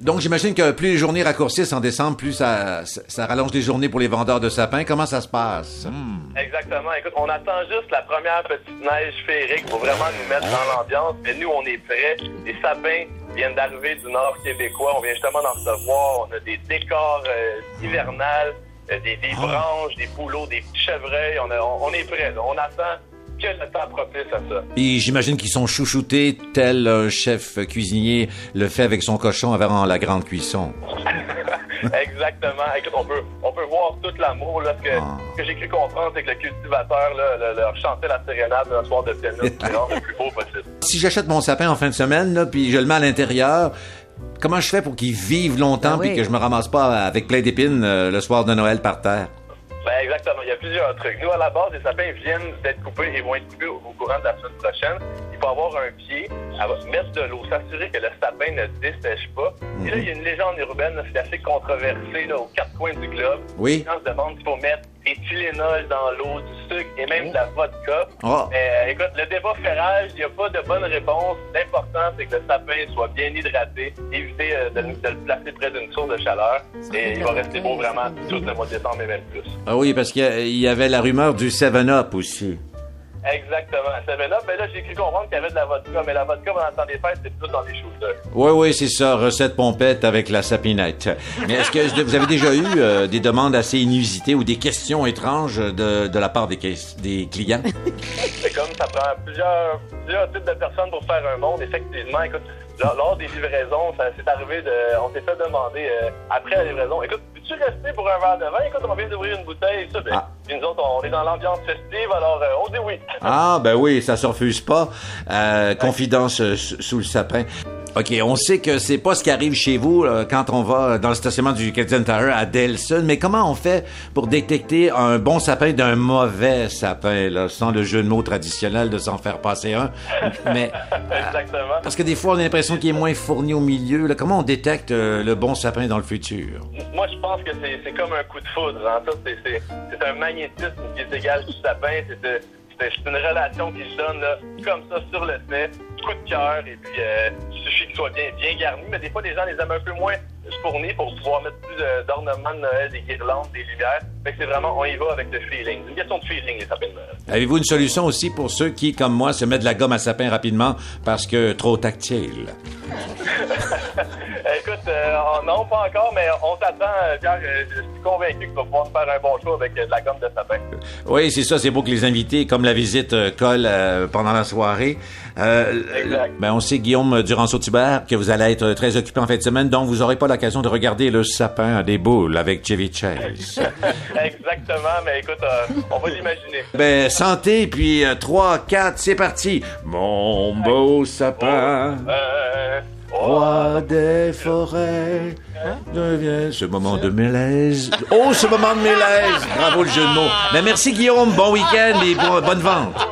Donc, j'imagine que plus les journées raccourcissent en décembre, plus ça, rallonge les journées pour les vendeurs de sapins. Comment ça se passe? Exactement. Écoute, on attend juste la première petite neige féerique pour vraiment nous mettre dans l'ambiance. Mais nous, on est prêts. Les sapins viennent d'arriver du nord québécois. On vient justement d'en recevoir. On a des décors euh, hivernales, euh, des, des branches, des bouleaux, des petits chevreuils. On, a- on- on est prêts. là. On attend que le temps propice à ça. Et j'imagine qu'ils sont chouchoutés tel un chef cuisinier le fait avec son cochon avant la grande cuisson. *laughs* Exactement. Écoute, on peut, on peut voir tout l'amour. Là, ce que, Ah. que j'ai cru comprendre, c'est que le cultivateur là, le- leur chantait la sérénade le soir de vraiment *laughs* le plus beau possible. Si j'achète mon sapin en fin de semaine, là, puis je le mets à l'intérieur, comment je fais pour qu'il vive longtemps oui. puis que je me ramasse pas avec plein d'épines euh, le soir de Noël par terre? Ben exactement, il y a plusieurs trucs. Nous, à la base, les sapins viennent d'être coupés et vont être coupés au, courant de la semaine prochaine. Il faut avoir un pied, à mettre de l'eau, s'assurer que le sapin ne dessèche pas. Et là, il y a une légende urbaine, c'est assez controversé là, aux quatre coins du globe. Oui. Les gens se demandent s'il faut mettre des Tylenol dans l'eau, du sucre et même de la vodka. Oh. Mais euh, écoute, le débat fait rage, il n'y a pas de bonne réponse. L'important, c'est que le sapin soit bien hydraté, éviter euh, de, le- de le placer près d'une source de chaleur. Et il va rester beau vraiment tout le mois de décembre et même plus. Ah oui, parce qu'il y y avait la rumeur du 7-Up aussi. Exactement. 7-Up, mais là, j'ai cru comprendre qu'il y avait de la vodka, mais la vodka, pendant le temps des fêtes, c'est plus dans les shooters. Oui, oui, c'est ça, recette pompette avec la sapinette. Mais est-ce que vous avez déjà eu euh, des demandes assez inusitées ou des questions étranges de, de la part des, des clients? *laughs* C'est comme ça prend plusieurs, plusieurs types de personnes pour faire un monde. Effectivement, écoute, lors, lors des livraisons, ça s'est arrivé de. On s'est fait demander euh, après la livraison, écoute, peux-tu rester pour un verre de vin? Écoute, on vient d'ouvrir une bouteille ça. Ben, Ah. Puis nous autres, on est dans l'ambiance festive, alors euh, on dit oui. Ah, ben oui, ça se refuse pas. Euh, confidence euh, sous le sapin. OK, on sait que c'est pas ce qui arrive chez vous euh, quand on va dans le stationnement du Canadian Tire à Delson, mais comment on fait pour détecter un bon sapin d'un mauvais sapin, là, sans le jeu de mots traditionnel de s'en faire passer un? *laughs* Mais Exactement. parce que des fois, on a l'impression qu'il est moins fourni au milieu. Là. Comment on détecte euh, le bon sapin dans le futur? Moi, je pense que c'est comme un coup de foudre. En fait, c'est- un magnétisme qui est égal du sapin. C'est c'est c'est une relation qui se donne là, comme ça sur le fait, coup de cœur, et puis euh, il suffit qu'il soit bien, bien garni. Mais des fois, les gens les aiment un peu moins fournis pour pouvoir mettre plus euh, d'ornements de Noël, des guirlandes, des lumières. Fait que c'est vraiment, on y va avec le feeling. C'est une question de feeling, les sapins de Noël. Avez-vous une solution aussi pour ceux qui, comme moi, se mettent de la gomme à sapin rapidement parce que trop tactile? *laughs* Écoute, euh, non, pas encore, mais on t'attend, euh, Pierre. Euh, Je suis convaincu que tu vas pouvoir faire un bon show avec de la gomme de sapin. Oui, c'est ça, c'est beau que les invités, comme la visite, collent euh, pendant la soirée. Euh, Exact. ben, on sait, Guillaume Duranceau-Tubert, que vous allez être très occupé en fin de semaine, donc vous n'aurez pas l'occasion de regarder le sapin à des boules avec Chevy Chase. *laughs* Exactement, mais écoute, euh, on va l'imaginer. ben, santé, puis 3, 4, c'est parti. Mon beau sapin, Euh, oh, roi des forêts, devient ce moment de malaise. Oh, ce moment de malaise! Bravo le jeu de mots. Ben, merci Guillaume, bon week-end et bon- bonne vente.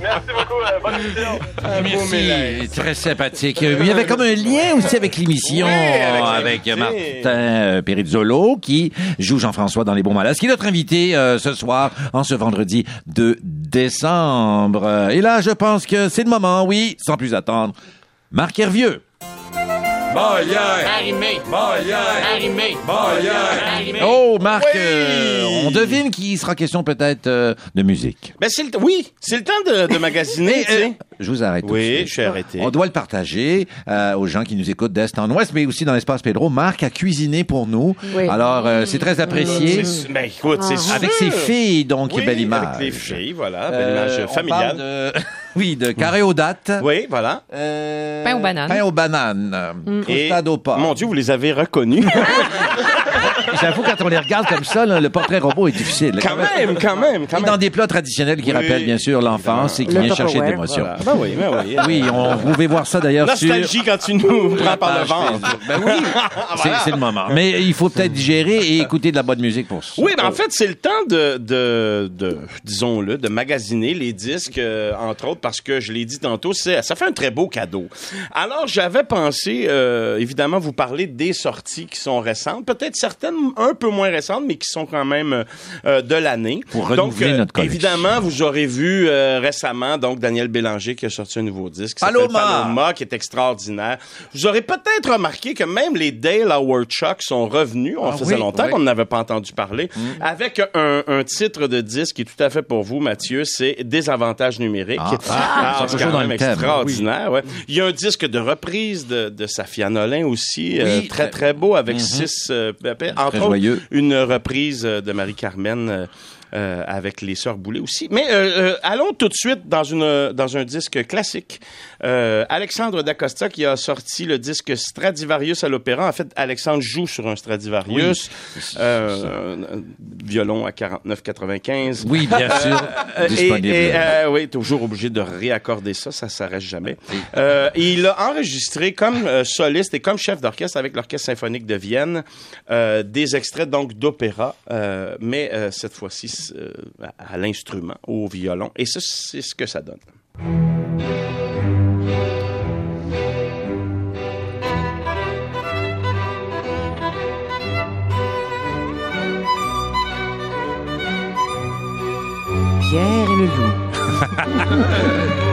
merci beaucoup, euh, bonne émission. Merci, très sympathique. Il y avait comme un lien aussi avec l'émission, avec. Martin euh, Perizzolo, qui joue Jean-François dans Les Bons Malades, qui est notre invité euh, ce soir, en ce vendredi de décembre. Et là, je pense que c'est le moment, oui, sans plus attendre. Marc Hervieux. Oh, Marc, euh, on devine qu'il sera question peut-être euh, de musique. Ben, c'est le oui, c'est le temps de, de magasiner, *laughs* tu sais. Je vous arrête. Oui, je suis arrêté. On doit le partager euh, aux gens qui nous écoutent d'est en ouest, mais aussi dans l'espace Pedro. Marc a cuisiné pour nous. Oui. Alors, euh, c'est très apprécié. C'est- Ben, écoute, c'est sûr. Avec ses filles, donc, Oui, belle image. Avec les filles, voilà, belle Euh, image on familiale. *laughs* oui, de carré aux dates. Oui, voilà. Euh, Pain aux bananes. Pain aux bananes. Et, Crostade au porc. mon Dieu, vous les avez reconnus. *laughs* J'avoue, quand on les regarde comme ça, là, le portrait robot est difficile. quand même, quand même, quand même. dans des plats traditionnels qui Oui, rappellent bien sûr l'enfance et qui viennent chercher de l'émotion. Voilà. Ben oui, ben oui. Oui, on, vous pouvez voir ça d'ailleurs sur... Nostalgie quand tu nous prends par le ventre. Ben oui, *laughs* c'est c'est le moment. Mais il faut peut-être digérer et écouter de la bonne musique pour ça. Oui, ben en fait, c'est le temps de, de, de disons-le, de magasiner les disques, euh, entre autres, parce que je l'ai dit tantôt, c'est, ça fait un très beau cadeau. Alors, j'avais pensé, euh, évidemment, vous parler des sorties qui sont récentes. Peut-être certaines un peu moins récentes, mais qui sont quand même euh, de l'année. Pour Donc, renouveler notre collection. évidemment, vous aurez vu euh, récemment donc Daniel Bélanger qui a sorti un nouveau disque. qui Paloma! Paloma, qui est extraordinaire. Vous aurez peut-être remarqué que même les Dale Howard Chuck sont revenus. On Ah faisait oui, longtemps oui. qu'on n'avait pas entendu parler. Avec un, un titre de disque qui est tout à fait pour vous, Mathieu, c'est Désavantages numériques. Ah, ah, c'est toujours quand même extraordinaire. ouais. Il y a un disque de reprise de, de Safia Nolin aussi, euh, Oui, très très- très beau, avec six, euh, entre autres, joyeux. une reprise euh, de Marie-Carmen. Euh, avec les sœurs Boulay aussi. Mais euh, euh, allons tout de suite dans une dans un disque classique. Alexandre Dacosta qui a sorti le disque Stradivarius à l'opéra. En fait, Alexandre joue sur un Stradivarius, violon à 49,95. Oui, bien sûr. Et, disponible. et, oui, toujours obligé de réaccorder ça, ça s'arrête jamais. Et il a enregistré comme soliste et comme chef d'orchestre avec l'Orchestre symphonique de Vienne des extraits donc d'opéra, mais cette fois-ci euh, à, à l'instrument, au violon. Et ça, c'est ce que ça donne. Pierre et le loup. *laughs*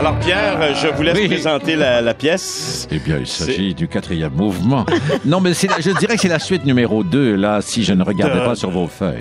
Alors Pierre, je vous laisse Oui. présenter la, la pièce. Eh bien, il s'agit du quatrième mouvement. *laughs* non, mais la- je dirais que c'est la suite numéro 2, là, si je ne regardais De- pas sur vos feuilles.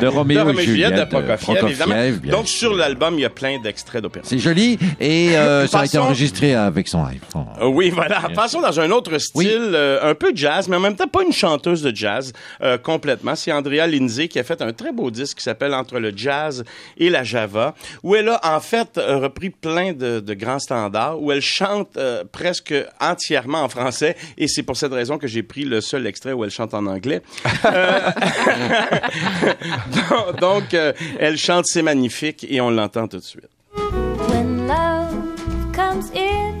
De *laughs* Roméo, et et Juliette, de Prokofiev, évidemment. Prokofiev, bien Donc sur l'album, il y a plein d'extraits d'opéra. C'est joli et euh, ça a été enregistré avec son iPhone. Euh, Oui, voilà. Passons dans un autre style, Oui. euh, un peu jazz, mais en même temps pas une chanteuse de jazz euh, complètement. C'est Andrea Lindsay qui a fait un très beau disque qui s'appelle Entre le jazz et la java, où elle a en fait repris plein de, de grands standards, où elle chante euh, presque entièrement en français, et c'est pour cette raison que j'ai pris le seul extrait où elle chante en anglais. Euh, *laughs* donc, donc, euh, elle chante, c'est magnifique, et on l'entend tout de suite. When love comes in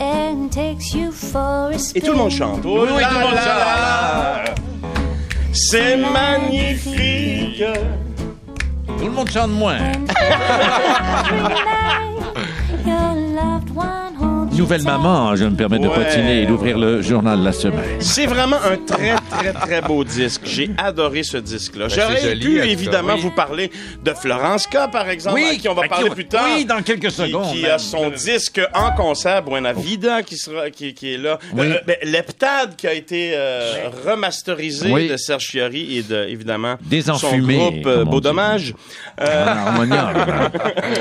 and takes you for a spin. Et tout le monde chante. Oh là là là. C'est magnifique. Tout le monde chante moins. *laughs* Nouvelle maman, je me permets de Ouais, patiner et d'ouvrir le journal de la semaine. C'est vraiment un très, très, très beau disque. J'ai adoré ce disque-là. Ben, J'aurais pu, évidemment, oui. vous parler de Florence K, par exemple, à qui on va parler on- plus tard. Oui, dans quelques secondes. qui a son disque en concert, Buena Vida, qui, sera, qui, qui est là. Oui. Euh, ben, Leptade, qui a été euh, remasterisé Oui. de Serge Fiori et de, évidemment, Désenfumé, son groupe euh, Beau dit. Dommage. Euh, Un harmonium.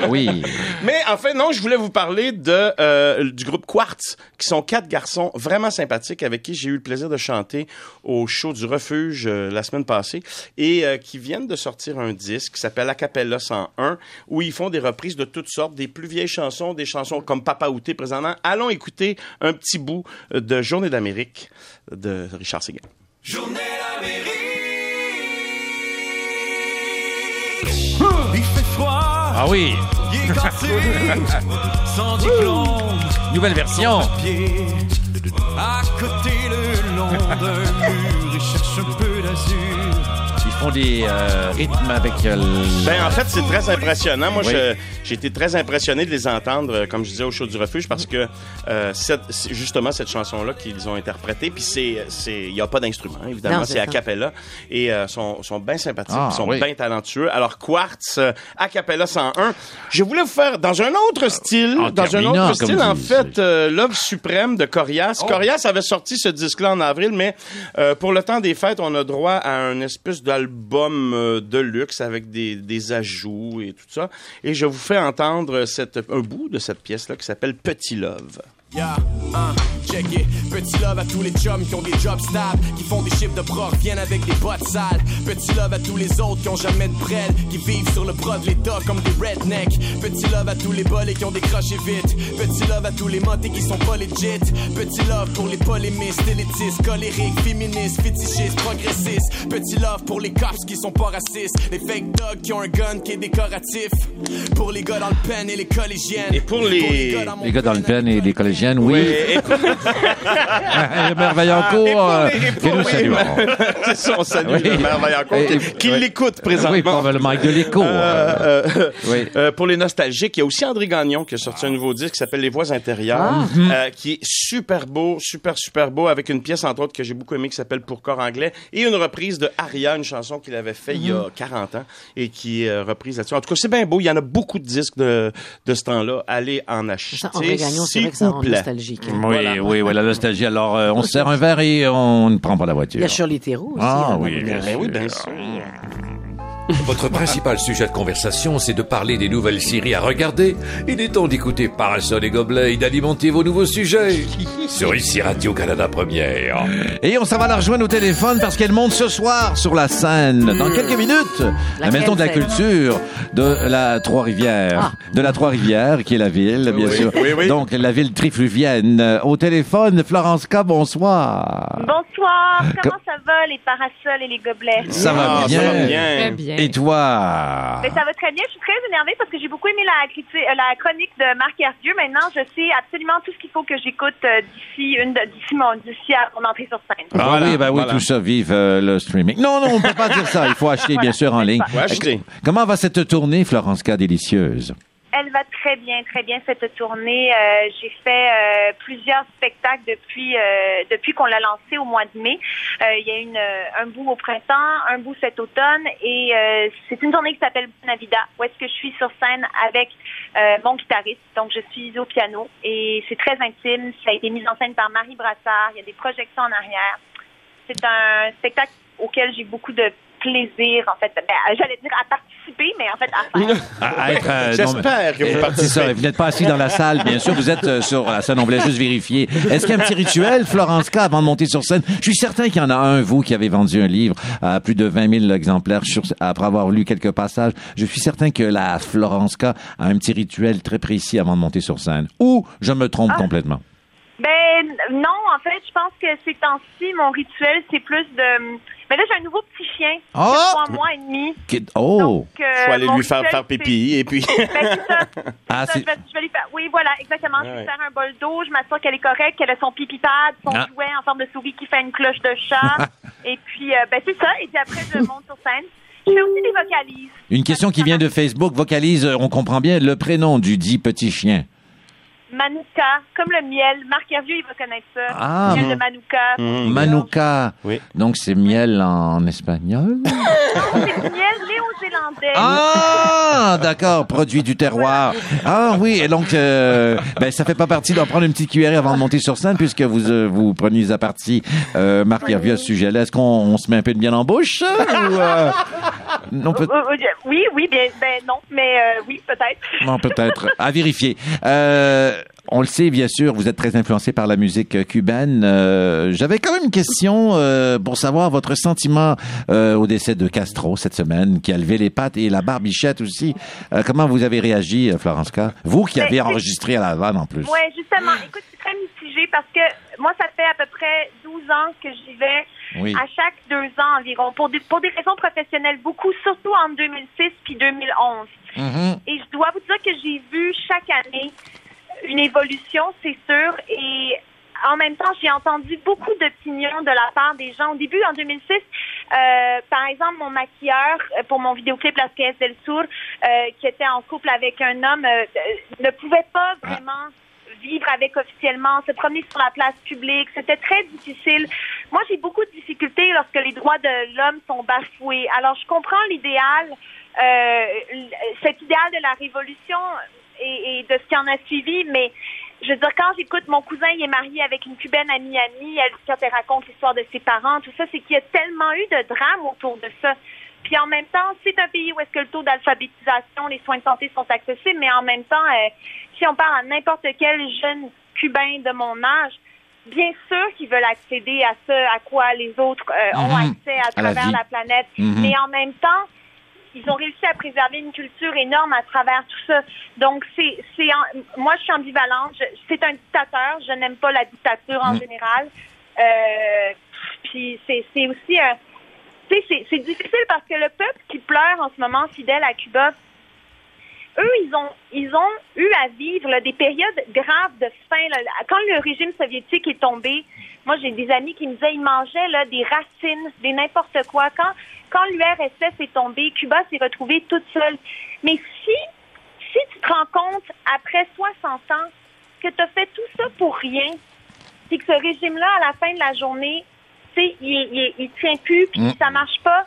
oui. mais en fait, non, je voulais vous parler de euh, du groupe Quartz, qui sont quatre garçons vraiment sympathiques avec qui j'ai eu le plaisir de chanter au show du Refuge euh, la semaine passée et euh, qui viennent de sortir un disque qui s'appelle Acapella 101 où ils font des reprises de toutes sortes, des plus vieilles chansons, des chansons comme Papa Outé présentement. Allons écouter un petit bout euh, de Journée d'Amérique de Richard Seguin. Il fait froid, Ah oui. Il est *laughs* cassé, sans diplôme, Nouvelle version. À côté le long d'un mur, il cherche un peu d'azur. Ils font des euh, rythmes avec euh, le- Ben, en fait, c'est très impressionnant. Moi, Oui. j'ai été très impressionné de les entendre, euh, comme je disais, au show du refuge, parce que euh, cette- c'est justement cette chanson-là qu'ils ont interprétée, puis c'est, c'est, il y a pas d'instrument, évidemment, c'est a cappella, et euh, sont, sont bien sympathiques, Ah, ils sont oui. bien talentueux. Alors, Quartz, euh, a cappella 101, je voulais vous faire dans un autre style, En dans un autre style, en fait, euh, Love Suprême de Corias. Corias avait sorti ce disque-là en avril, mais euh, pour le temps des fêtes, on a droit à un espèce d'album euh, de luxe avec des, des ajouts et tout ça. Et je vous fais entendre cette, un bout de cette pièce-là qui s'appelle Petit Love. Yeah, hein, check it. Petit love à tous les chums qui ont des jobs stables, qui font des chiffres de proc, viennent avec des bottes sales. Petit love à tous les autres qui ont jamais de brel, qui vivent sur le bras de l'État comme des rednecks. Petit love à tous les bolés qui ont décroché vite. Petit love à tous les motés qui sont pas legit. Petit love pour les polémistes, élitistes, colériques, féministes, fétichistes, progressistes. Petit love pour les cops qui sont pas racistes. Les fake dogs qui ont un gun qui est décoratif. Pour les gars dans le pen et les collégiennes. Et pour les- gars dans mon les gars dans le pen et les collégiennes, nostalgienne, oui. Oui, maire Vaillancourt, *laughs* euh, et que nous oui, saluons. *laughs* c'est ça, on salue Oui. le maire Vaillancourt, Et- qui, qui oui. l'écoute présentement. Oui, probablement avec de l'écho. Euh, euh, Oui. *laughs* euh, pour les nostalgiques, il y a aussi André Gagnon qui a sorti un nouveau disque qui s'appelle Les Voix intérieures, Ah. euh, qui est super beau, super, super beau, avec une pièce, entre autres, que j'ai beaucoup aimée qui s'appelle Pour corps anglais, et une reprise de Aria, une chanson qu'il avait fait il y a 40 ans, et qui est euh, reprise là-dessus. En tout cas, c'est bien beau. Il y en a beaucoup de disques de, de ce temps-là. Allez en acheter, Ça, André Gagnon, c'est s'il vrai que ça vous plaît. Nostalgique. Oui, oui, oui, la nostalgie. Alors, euh, on se sert un verre et on ne prend pas la voiture. Il y a Shirley Theroux aussi. Ah oui, bien Ben oui, bien sûr. Votre principal sujet de conversation, c'est de parler des nouvelles séries à regarder. Il est temps d'écouter Parasol et Gobelet et d'alimenter vos nouveaux sujets. Sur ici Radio-Canada Première. Et on s'en va la rejoindre au téléphone parce qu'elle monte ce soir sur la scène. Dans quelques minutes, la Laquelle maison de la culture de la Trois-Rivières. De la Trois-Rivières, qui est la ville, bien Oui, sûr. oui, oui. Donc, la ville trifluvienne. Au téléphone, Florence K, bonsoir. Bonsoir, comment ça va les parasols et les gobelets? Ça va Ah, bien. ça va Très bien. Et toi? Ça va très bien. Je suis très énervée parce que j'ai beaucoup aimé la, euh, la chronique de Marc Hervieux. Maintenant, je sais absolument tout ce qu'il faut que j'écoute euh, d'ici une d'ici mon d'ici à mon entrée sur scène. Ah Voilà, oui, ben oui, voilà. tout ça, vive euh, le streaming. Non, non, on peut pas dire ça. Il faut acheter, *laughs* bien sûr, en ligne. Ouais, achetez. Comment va cette tournée, Florence K, délicieuse? Elle va très bien, très bien cette tournée. Euh, j'ai fait euh, plusieurs spectacles depuis euh, depuis qu'on l'a lancé au mois de mai. Euh, Il y a une euh, un bout au printemps, un bout cet automne, et euh, c'est une tournée qui s'appelle Navida, où est-ce que je suis sur scène avec mon guitariste. Donc je suis au piano et c'est très intime. Ça a été mis en scène par Marie Brassard. Il y a des projections en arrière. C'est un spectacle auquel j'ai beaucoup de plaisir, en fait. Ben, J'allais dire à participer, mais en fait à faire. À- *laughs* à être, euh, J'espère que vous C'est participez. ça, vous n'êtes pas assis dans la salle, bien sûr, vous êtes euh, sur la scène, on voulait juste vérifier. Est-ce qu'il y a un petit rituel, Florence K, avant de monter sur scène? Je suis certain qu'il y en a un, vous, qui avez vendu un livre à plus de 20 000 exemplaires sur- après avoir lu quelques passages. Je suis certain que la Florence K a un petit rituel très précis avant de monter sur scène. Ou je me trompe complètement? Ben non, en fait, je pense que ces temps-ci, mon rituel, c'est plus de. Ben là, j'ai un nouveau petit chien, qui Oh! a trois mois et demi. Qui- Oh! Donc, euh, Faut aller mon lui faire faire c'est- pipi et puis. *laughs* Ben, c'est ça. C'est Ah, ça, c'est- je, vais, je vais lui faire. Oui, voilà, exactement. Je vais Ouais. lui faire un bol d'eau. Je m'assure qu'elle est correcte, qu'elle a son pipi pad, son Ah. jouet en forme de souris qui fait une cloche de chat. *laughs* et puis, euh, ben c'est ça. Et puis après, je monte sur scène. Je fais aussi des vocalises. Une question qui vient de Facebook vocalise, euh, on comprend bien, le prénom du dit petit chien. Manuka, comme le miel. Marc Hervieux, il va connaître ça. Ah. miel de Manuka. Mhm. Manuka. Oui. Donc c'est miel en espagnol? *laughs* C'est du miel néo-zélandais. Ah, d'accord, produit du terroir. Ah oui, et donc, euh, ben, ça fait pas partie d'en prendre une petite cuillerée avant de monter sur scène, puisque vous euh, vous preniez à partie euh, Marc Hervieux à ce sujet-là. Est-ce qu'on on se met un peu de miel en bouche euh, ou, euh, Non, peut- Euh, euh, oui, oui, bien, ben non, mais euh, oui, peut-être. non, peut-être. À vérifier. Euh, on le sait, bien sûr, vous êtes très influencé par la musique euh, cubaine. Euh, J'avais quand même une question euh, pour savoir votre sentiment euh, au décès de Castro cette semaine, qui a levé les pattes et la barbichette aussi. Euh, comment vous avez réagi, euh, Florence K? Vous qui Ben, avez enregistré à la vanne en plus. Ouais, justement. Écoute, c'est très mitigé parce que moi, ça fait à peu près 12 ans que j'y vais. Oui. À chaque deux ans environ, pour des, pour des raisons professionnelles, beaucoup, surtout en 2006 puis 2011. Mhm. Et je dois vous dire que j'ai vu chaque année une évolution, c'est sûr, et en même temps, j'ai entendu beaucoup d'opinions de la part des gens. Au début, en 2006, euh, par exemple, mon maquilleur euh, pour mon vidéoclip Las Pièces del Sur, euh, qui était en couple avec un homme, euh, euh, ne pouvait pas vraiment vivre avec officiellement, se promener sur la place publique. C'était très difficile. Moi, j'ai beaucoup de difficultés lorsque les droits de l'homme sont bafoués. Alors, je comprends l'idéal, euh, cet idéal de la révolution et, et de ce qui en a suivi, mais je veux dire, quand j'écoute mon cousin, il est marié avec une cubaine à Miami, elle, quand elle raconte l'histoire de ses parents, tout ça, c'est qu'il y a tellement eu de drames autour de ça. Puis en même temps, c'est un pays où est-ce que le taux d'alphabétisation, les soins de santé sont accessibles, mais en même temps, euh, si on parle à n'importe quel jeune cubain de mon âge, bien sûr qu'ils veulent accéder à ce à quoi les autres euh, ont Mhm. accès à À la travers la, planète. Mhm. Mais en même temps, ils ont réussi à préserver une culture énorme à travers tout ça. Donc, c'est, c'est, en- moi, je suis ambivalente. C'est un dictateur. Je n'aime pas la dictature en Mm. général. Euh, puis, c'est, c'est aussi un, tu sais, c'est, c'est difficile parce que le peuple qui pleure en ce moment, fidèle à Cuba, eux, ils ont, ils ont eu à vivre là, des périodes graves de faim. là. Quand le régime soviétique est tombé, moi, j'ai des amis qui me disaient ils mangeaient là, des racines, des n'importe quoi. Quand, quand l'URSS est tombé, Cuba s'est retrouvé toute seule. Mais si, si tu te rends compte, après 60 ans, que tu as fait tout ça pour rien, puis que ce régime-là, à la fin de la journée, tu sais, il, il, il tient plus, puis Mm. ça marche pas,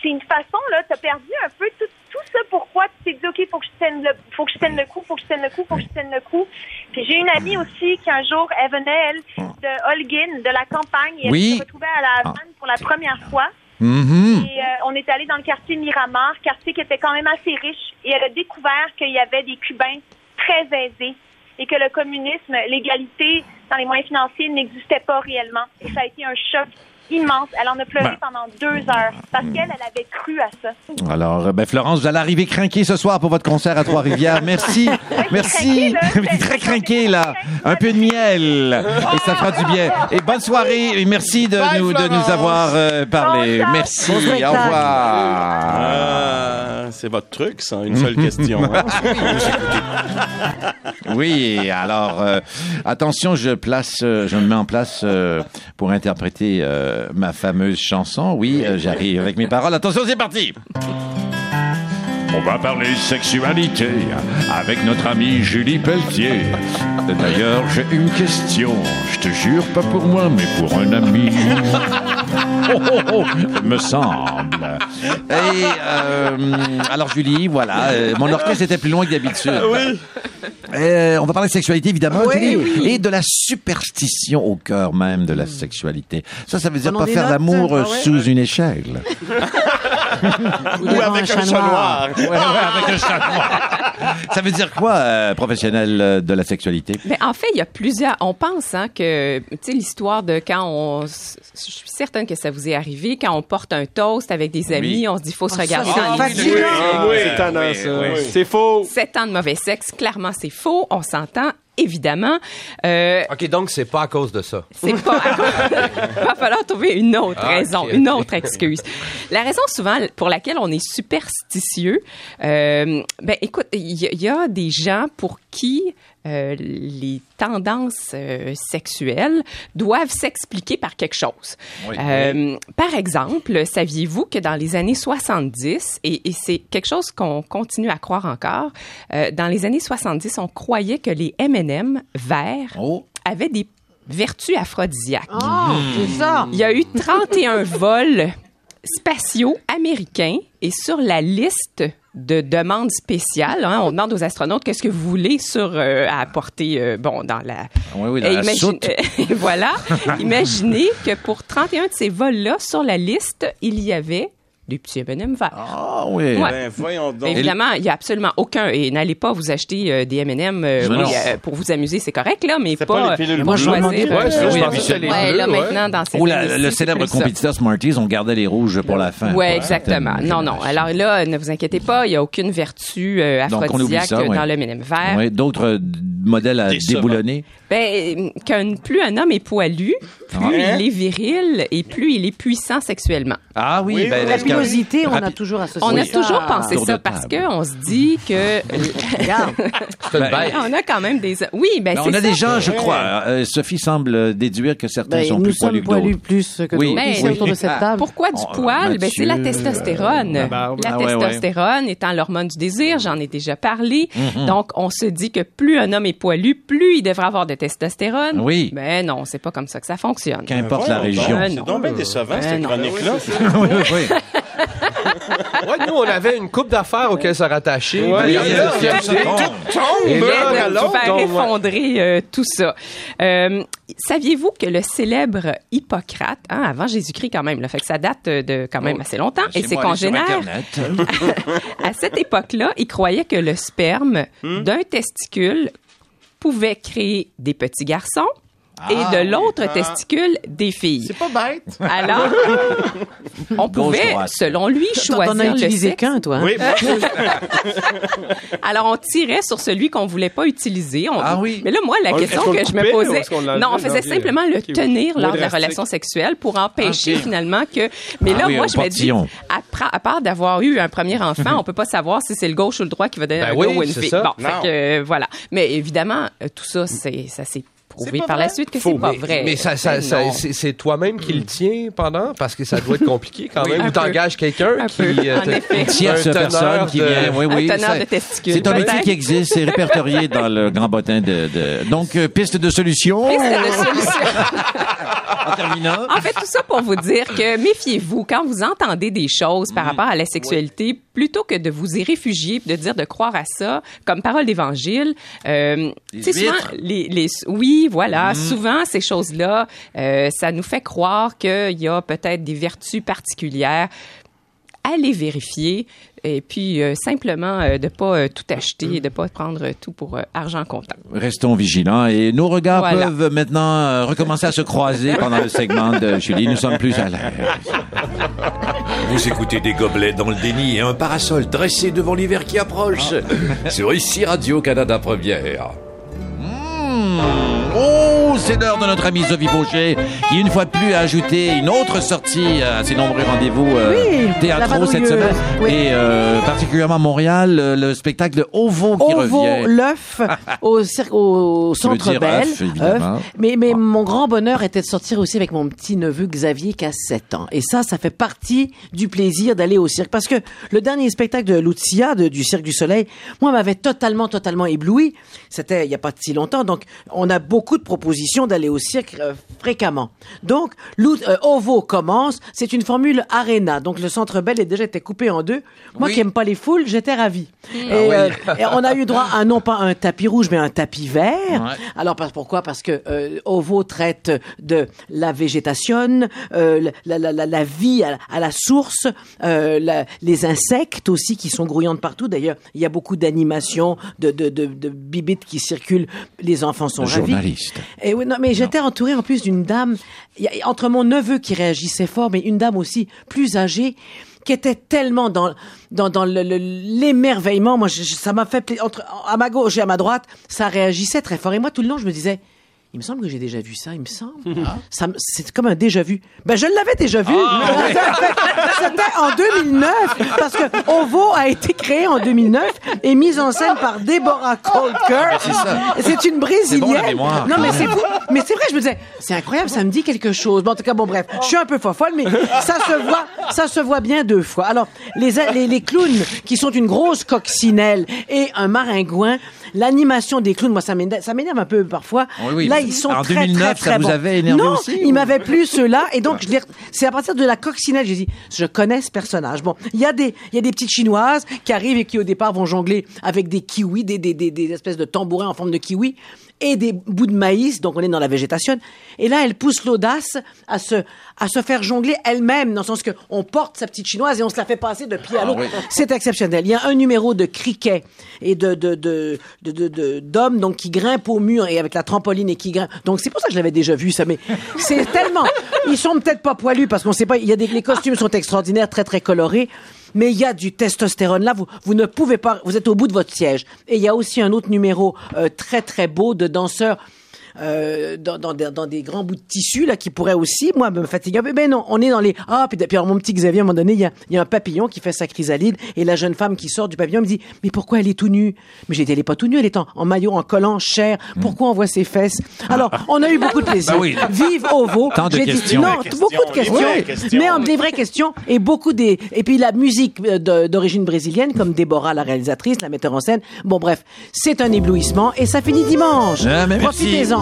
c'est une façon, là, tu as perdu un peu tout, tout ça pourquoi tu t'es dit, OK, faut que je tienne le, faut que je tienne le coup, faut que je tienne le coup, faut que je tienne le coup. Puis j'ai une amie aussi qui un jour, elle venait, elle, de Holguin, de la campagne, et elle Oui. s'est retrouvée à la Havane pour la première fois. Mhm. Et euh, on est allé dans le quartier Miramar, quartier qui était quand même assez riche, et elle a découvert qu'il y avait des Cubains très aisés et que le communisme, l'égalité dans les moyens financiers n'existait pas réellement. Et ça a été un choc immense. Elle en a pleuré Ben. pendant deux heures parce qu'elle, elle avait cru à ça. Alors, euh, ben, Florence, vous allez arriver craqué ce soir pour votre concert à Trois-Rivières. *laughs* Merci. Merci. *laughs* Très craqué, là. Un peu de miel. Et ça fera du bien. Et bonne soirée. Et merci de, Bye, nous, de nous avoir euh, parlé. Bon. Merci. Bon Au revoir. Ah, c'est votre truc, ça. Une seule *laughs* question. hein? Oui, alors euh, attention, je place, euh, je me mets en place euh, pour interpréter ma fameuse chanson. Oui, j'arrive avec mes paroles. Attention, c'est parti. On va parler sexualité avec notre amie Julie Pelletier. D'ailleurs, j'ai une question. Je te jure, pas pour moi, mais pour un ami. *laughs* Oh, oh, oh, me semble. Et euh, alors Julie, voilà, euh, mon orchestre était plus loin que d'habitude. oui. Euh, on va parler de sexualité, évidemment, Oui, Julie, oui. et de la superstition au cœur même de la sexualité. Ça, ça veut dire pas faire l'amour Ah ouais. sous une échelle. *laughs* Ou avec un chat noir. Ouais, ouais, avec un chat noir. Ça veut dire quoi, euh, professionnel euh, de la sexualité? Mais en fait, il y a plusieurs. On pense hein, que, tu sais, l'histoire de quand on. Je suis certaine que ça vous est arrivé, quand on porte un toast avec des amis, Oui. on se dit, faut se Ah, regarder c'est dans les yeux. C'est faux. Sept ans de mauvais sexe, clairement, c'est faux. On s'entend, évidemment. Euh, OK, donc c'est pas à cause de ça. c'est pas. Il *laughs* va falloir trouver une autre Ah, raison, une autre excuse. La raison souvent pour laquelle on est superstitieux, euh, ben écoute, il y, a- il y a des gens pour qui euh, les tendances euh, sexuelles doivent s'expliquer par quelque chose. Oui. Euh, par exemple, saviez-vous que dans les années 70, et, et c'est quelque chose qu'on continue à croire encore, euh, dans les années 70, on croyait que les M&M verts Oh. avaient des vertus aphrodisiaques. Ah, c'est ça. Il y a eu 31 *laughs* vols spatiaux américains et sur la liste de demandes spéciales, hein, on demande aux astronautes qu'est-ce que vous voulez sur euh, à apporter euh, bon dans la Oui, oui, dans Et la imagine- *laughs* voilà, *laughs* imaginez que pour 31 de ces vols-là sur la liste, il y avait des petits M&M verts. Ah oui. Ouais. Ben, voyons donc. Évidemment, il y a absolument aucun et n'allez pas vous acheter euh, des M&M euh, oui, euh, pour vous amuser, c'est correct là, mais pas, pas les pilules Moi, je choisir, Ouais, oui, je pensais que c'était les ouais, là bleus, ouais. maintenant dans cette Ou la- le célèbre compétiteur Smarties, on gardait les rouges pour la fin. Oui, exactement. Non, non. Alors là, ne vous inquiétez pas, il n'y a aucune vertu euh, aphrodisiaque ça, ouais. dans le M&M vert. Oui, d'autres modèles à déboulonner? Ben, qu'un- plus un homme est poilu, plus il est viril et plus il est puissant sexuellement. Ah oui, ben, est-ce que- on a toujours associé On a ça. toujours pensé ça parce qu'on se dit que *laughs* Regarde. On a quand même des oui, ben Ben, c'est on a des gens, je crois. euh, Sophie semble déduire que certains Ben, sont nous plus sommes poilus que poilus d'autres. plus que Oui. d'autres Ben, autour de cette Ah, table. Pourquoi du Oh, poil? Ben, c'est la testostérone. euh, la barbe. La Ah, testostérone étant l'hormone du désir, j'en ai déjà parlé. Mhm. Donc, on se dit que plus un homme est poilu, plus il devrait avoir de testostérone. Oui. Ben non, c'est pas comme ça que ça fonctionne. Qu'importe la région. Ben C'est donc bien décevant, cette chronique-là. *laughs* oui, oui. Ouais, nous, on avait une coupe d'affaires auxquelles se rattacher. Ouais, il il il il Ça tombe. Et Et là, de l'autre, faire on- effondrer euh, tout ça. Euh, Saviez-vous que le célèbre Hippocrate, hein, avant Jésus-Christ quand même, là, fait que ça date euh, de quand même assez longtemps, et ses congénères, *laughs* à cette époque-là, ils croyaient que le sperme d'un testicule pouvait créer des petits garçons et Ah, de oui. l'autre Ah. testicule des filles. C'est pas bête. Alors, *laughs* on pouvait, selon lui, choisir le utilisé sexe. qu'un, toi. hein? Oui, *laughs* Alors, on tirait sur celui qu'on voulait pas utiliser. On- Ah oui. Mais là, moi, la On- question que le je me posais, non, on le faisait simplement le tenir lors de la relation sexuelle pour empêcher Ok. finalement que. Mais Ah là, oui, moi, je me dis, à, pra- à part d'avoir eu un premier enfant, *laughs* on peut pas savoir si c'est le gauche ou le droit qui va donner Ben un oui, gars ou une fille. ça. Bon, fait que, euh, voilà. Mais évidemment, euh, tout ça, c'est, ça s'est prouvé par la suite que c'est pas vrai. Mais ça, ça, ça- non. c'est toi-même qui le tiens pendant, parce que ça doit être compliqué quand même. Ou t'engages quelqu'un Un qui... euh, en te- effet. un tierce teneur personne qui vient. Oui, oui. C'est un métier qui existe, c'est répertorié dans le grand bottin de. de- Donc, euh, piste de solution. Piste de solution. *laughs* En terminant. En fait, tout ça pour vous dire que méfiez-vous quand vous entendez des choses par rapport à la sexualité, plutôt que de vous y réfugier, de dire de croire à ça comme parole d'évangile. Euh, Les tu sais, souvent, les, les, oui, voilà, Mm. souvent ces choses-là, euh, ça nous fait croire qu'il y a peut-être des vertus particulières. Allez vérifier et puis euh, simplement euh, de pas euh, tout acheter, de pas prendre tout pour euh, argent comptant. Restons vigilants et nos regards Voilà. peuvent maintenant euh, recommencer à se croiser pendant le segment de Julie. Nous sommes plus à l'aise. Vous écoutez des gobelets dans le déni et un parasol dressé devant l'hiver qui approche. Sur ici Radio-Canada Première. Hmm. C'est l'heure de notre ami Sophie Fauché, qui une fois de plus a ajouté une autre sortie à ses nombreux rendez-vous euh, Oui, théâtraux cette semaine. oui. Et euh, particulièrement à Montréal, le, le spectacle de Ovo qui Ovo, revient. l'œuf, *laughs* au, au Centre dire Bell. œuf, évidemment. œuf. Mais, mais mon grand bonheur était de sortir aussi avec mon petit neveu Xavier qui a 7 ans. Et ça, ça fait partie du plaisir d'aller au cirque. Parce que le dernier spectacle de Lucia, de- du Cirque du Soleil, moi, m'avait totalement, totalement ébloui. C'était il n'y a pas si longtemps. Donc, on a beaucoup de propositions d'aller au cirque euh, fréquemment. Donc, euh, Ovo commence. C'est une formule Arena. Donc, le Centre Bell est déjà été coupé en deux. Moi Oui. qui aime pas les foules, j'étais ravi. Mm. Et, Ah oui. euh, et on a eu droit à non pas un tapis rouge, mais un tapis vert. Ouais. Alors parce- pourquoi? Parce que euh, Ovo traite de la végétation, euh, la, la, la, la vie à, à la source, euh, la- les insectes aussi qui sont grouillants de partout. D'ailleurs, il y a beaucoup d'animations, de, de, de, de bibites qui circulent. Les enfants sont ravis. Journaliste. Et oui, non, mais j'étais entourée en plus d'une dame, entre mon neveu qui réagissait fort, mais une dame aussi plus âgée, qui était tellement dans dans, dans le- le- l'émerveillement. Moi, je- ça m'a fait entre à ma gauche et à ma droite, ça réagissait très fort. Et moi, tout le long, je me disais. Il me semble que j'ai déjà vu ça, il me semble. Ça me- c'est comme un déjà vu. Ben, je l'avais déjà vu. *laughs* C'était en 2009, parce que Ovo a été créé en 2009 et mise en scène par Deborah Colker. C'est une bon, brésilienne. non, mais c'est fou. Mais c'est vrai, je me disais, c'est incroyable, ça me dit quelque chose. Bon, en tout cas, bon, bref, je suis un peu fofolle, mais ça se voit, ça se voit bien deux fois. Alors, les, les, les clowns qui sont une grosse coccinelle et un maringouin, l'animation des clowns, moi, ça m'énerve un peu parfois. Oui, oui. Là, ils sont En très, 2009, très, très ça vous bons. avait énervé non, aussi, ou- m'avaient plu ceux-là, et donc, je les- c'est à partir de la coccinelle, j'ai dit, je connais ce personnage. Bon, il y a des, il y a des petites chinoises qui arrivent et qui, au départ, vont jongler avec des kiwis, des, des, des, des espèces de tambourins en forme de kiwi et des bouts de maïs, donc on est dans la végétation. Et là, elle pousse l'audace à se, à se faire jongler elle-même, dans le sens que on porte sa petite chinoise et on se la fait passer de pied à l'autre. oui. C'est exceptionnel. Il y a un numéro de cricket et de, de, de, de, de- de- d'hommes, donc, qui grimpent au mur et avec la trampoline et qui grimpent. Donc, c'est pour ça que je l'avais déjà vu, ça, mais c'est tellement, ils sont peut-être pas poilus parce qu'on sait pas, il y a des, les costumes sont extraordinaires, très, très colorés. Mais il y a du testostérone là, vous, vous ne pouvez pas, vous êtes au bout de votre siège. Et il y a aussi un autre numéro euh, très très beau de danseurs euh, dans, dans, des- dans des grands bouts de tissu là qui pourraient aussi moi me fatiguer un peu. Ben non, on est dans les ah puis, puis alors mon petit Xavier à un moment donné il y a, il y a un papillon qui fait sa chrysalide et la jeune femme qui sort du papillon me dit mais pourquoi elle est tout nue? Mais j'ai dit elle est pas tout nue, elle est en, en maillot en collant chair. Pourquoi on voit ses fesses? Alors on a eu beaucoup de *laughs* plaisir. Ben oui. Vive Ovo. Tant de J'ai dit- questions. non, beaucoup de questions, questions, questions. mais en des vraies questions et beaucoup des et puis la musique euh, d'origine brésilienne comme Déborah la réalisatrice, la metteur en scène. Bon bref, c'est un éblouissement et ça finit dimanche. Ah, mais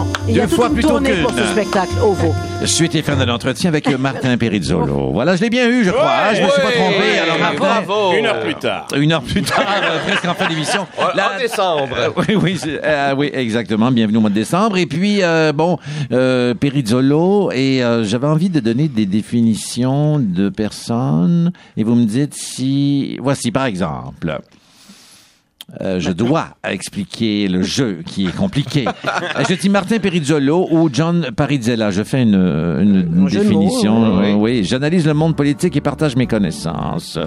Profitez-en. Il y a toute fois une plutôt tournée qu'une. pour ce spectacle Ovo. Suite et fin de l'entretien avec euh, Martin Perizzolo. *laughs* Voilà, je l'ai bien eu, je crois. Ah, je me suis pas trompé. Alors, Martin, Bravo! Une heure plus tard. une heure plus tard, euh, *laughs* presque en fin d'émission. En décembre. Euh, oui, oui, c'est- euh, oui, exactement. Bienvenue au mois de décembre. Et puis, euh, bon, euh, Perizzolo, et euh, j'avais envie de donner des définitions de personnes, et vous me dites si... Voici, par exemple, euh, je dois expliquer le *laughs* jeu qui est compliqué. Euh, je dis Martin Perizzolo ou John Parizella. Je fais une, une- une définition. mots, euh, oui, j'analyse le monde politique et partage mes connaissances.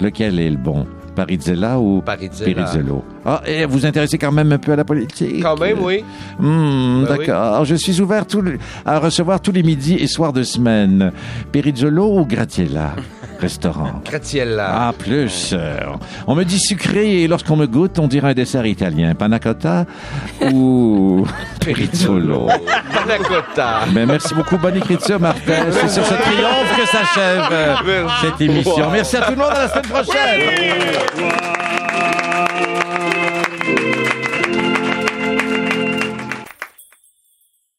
Lequel est le bon? Parizella ou Parizella. Perizzolo? Ah, et vous intéressez quand même un peu à la politique? Quand même, oui. Hmm, Ben oui. D'accord. Je suis ouvert les- à recevoir tous les midis et soirs de semaine. Perizzolo ou Gratiella *laughs* Restaurant. Gratiella. Ah, plus. on me dit sucré et lorsqu'on me goûte, on dirait un dessert italien. Panna cotta ou *laughs* Perizzolo. Panna cotta. Ben, merci beaucoup. Bonne écriture, Martin. C'est sur ce triomphe que s'achève euh, cette émission. Merci à tout le monde. À la semaine prochaine.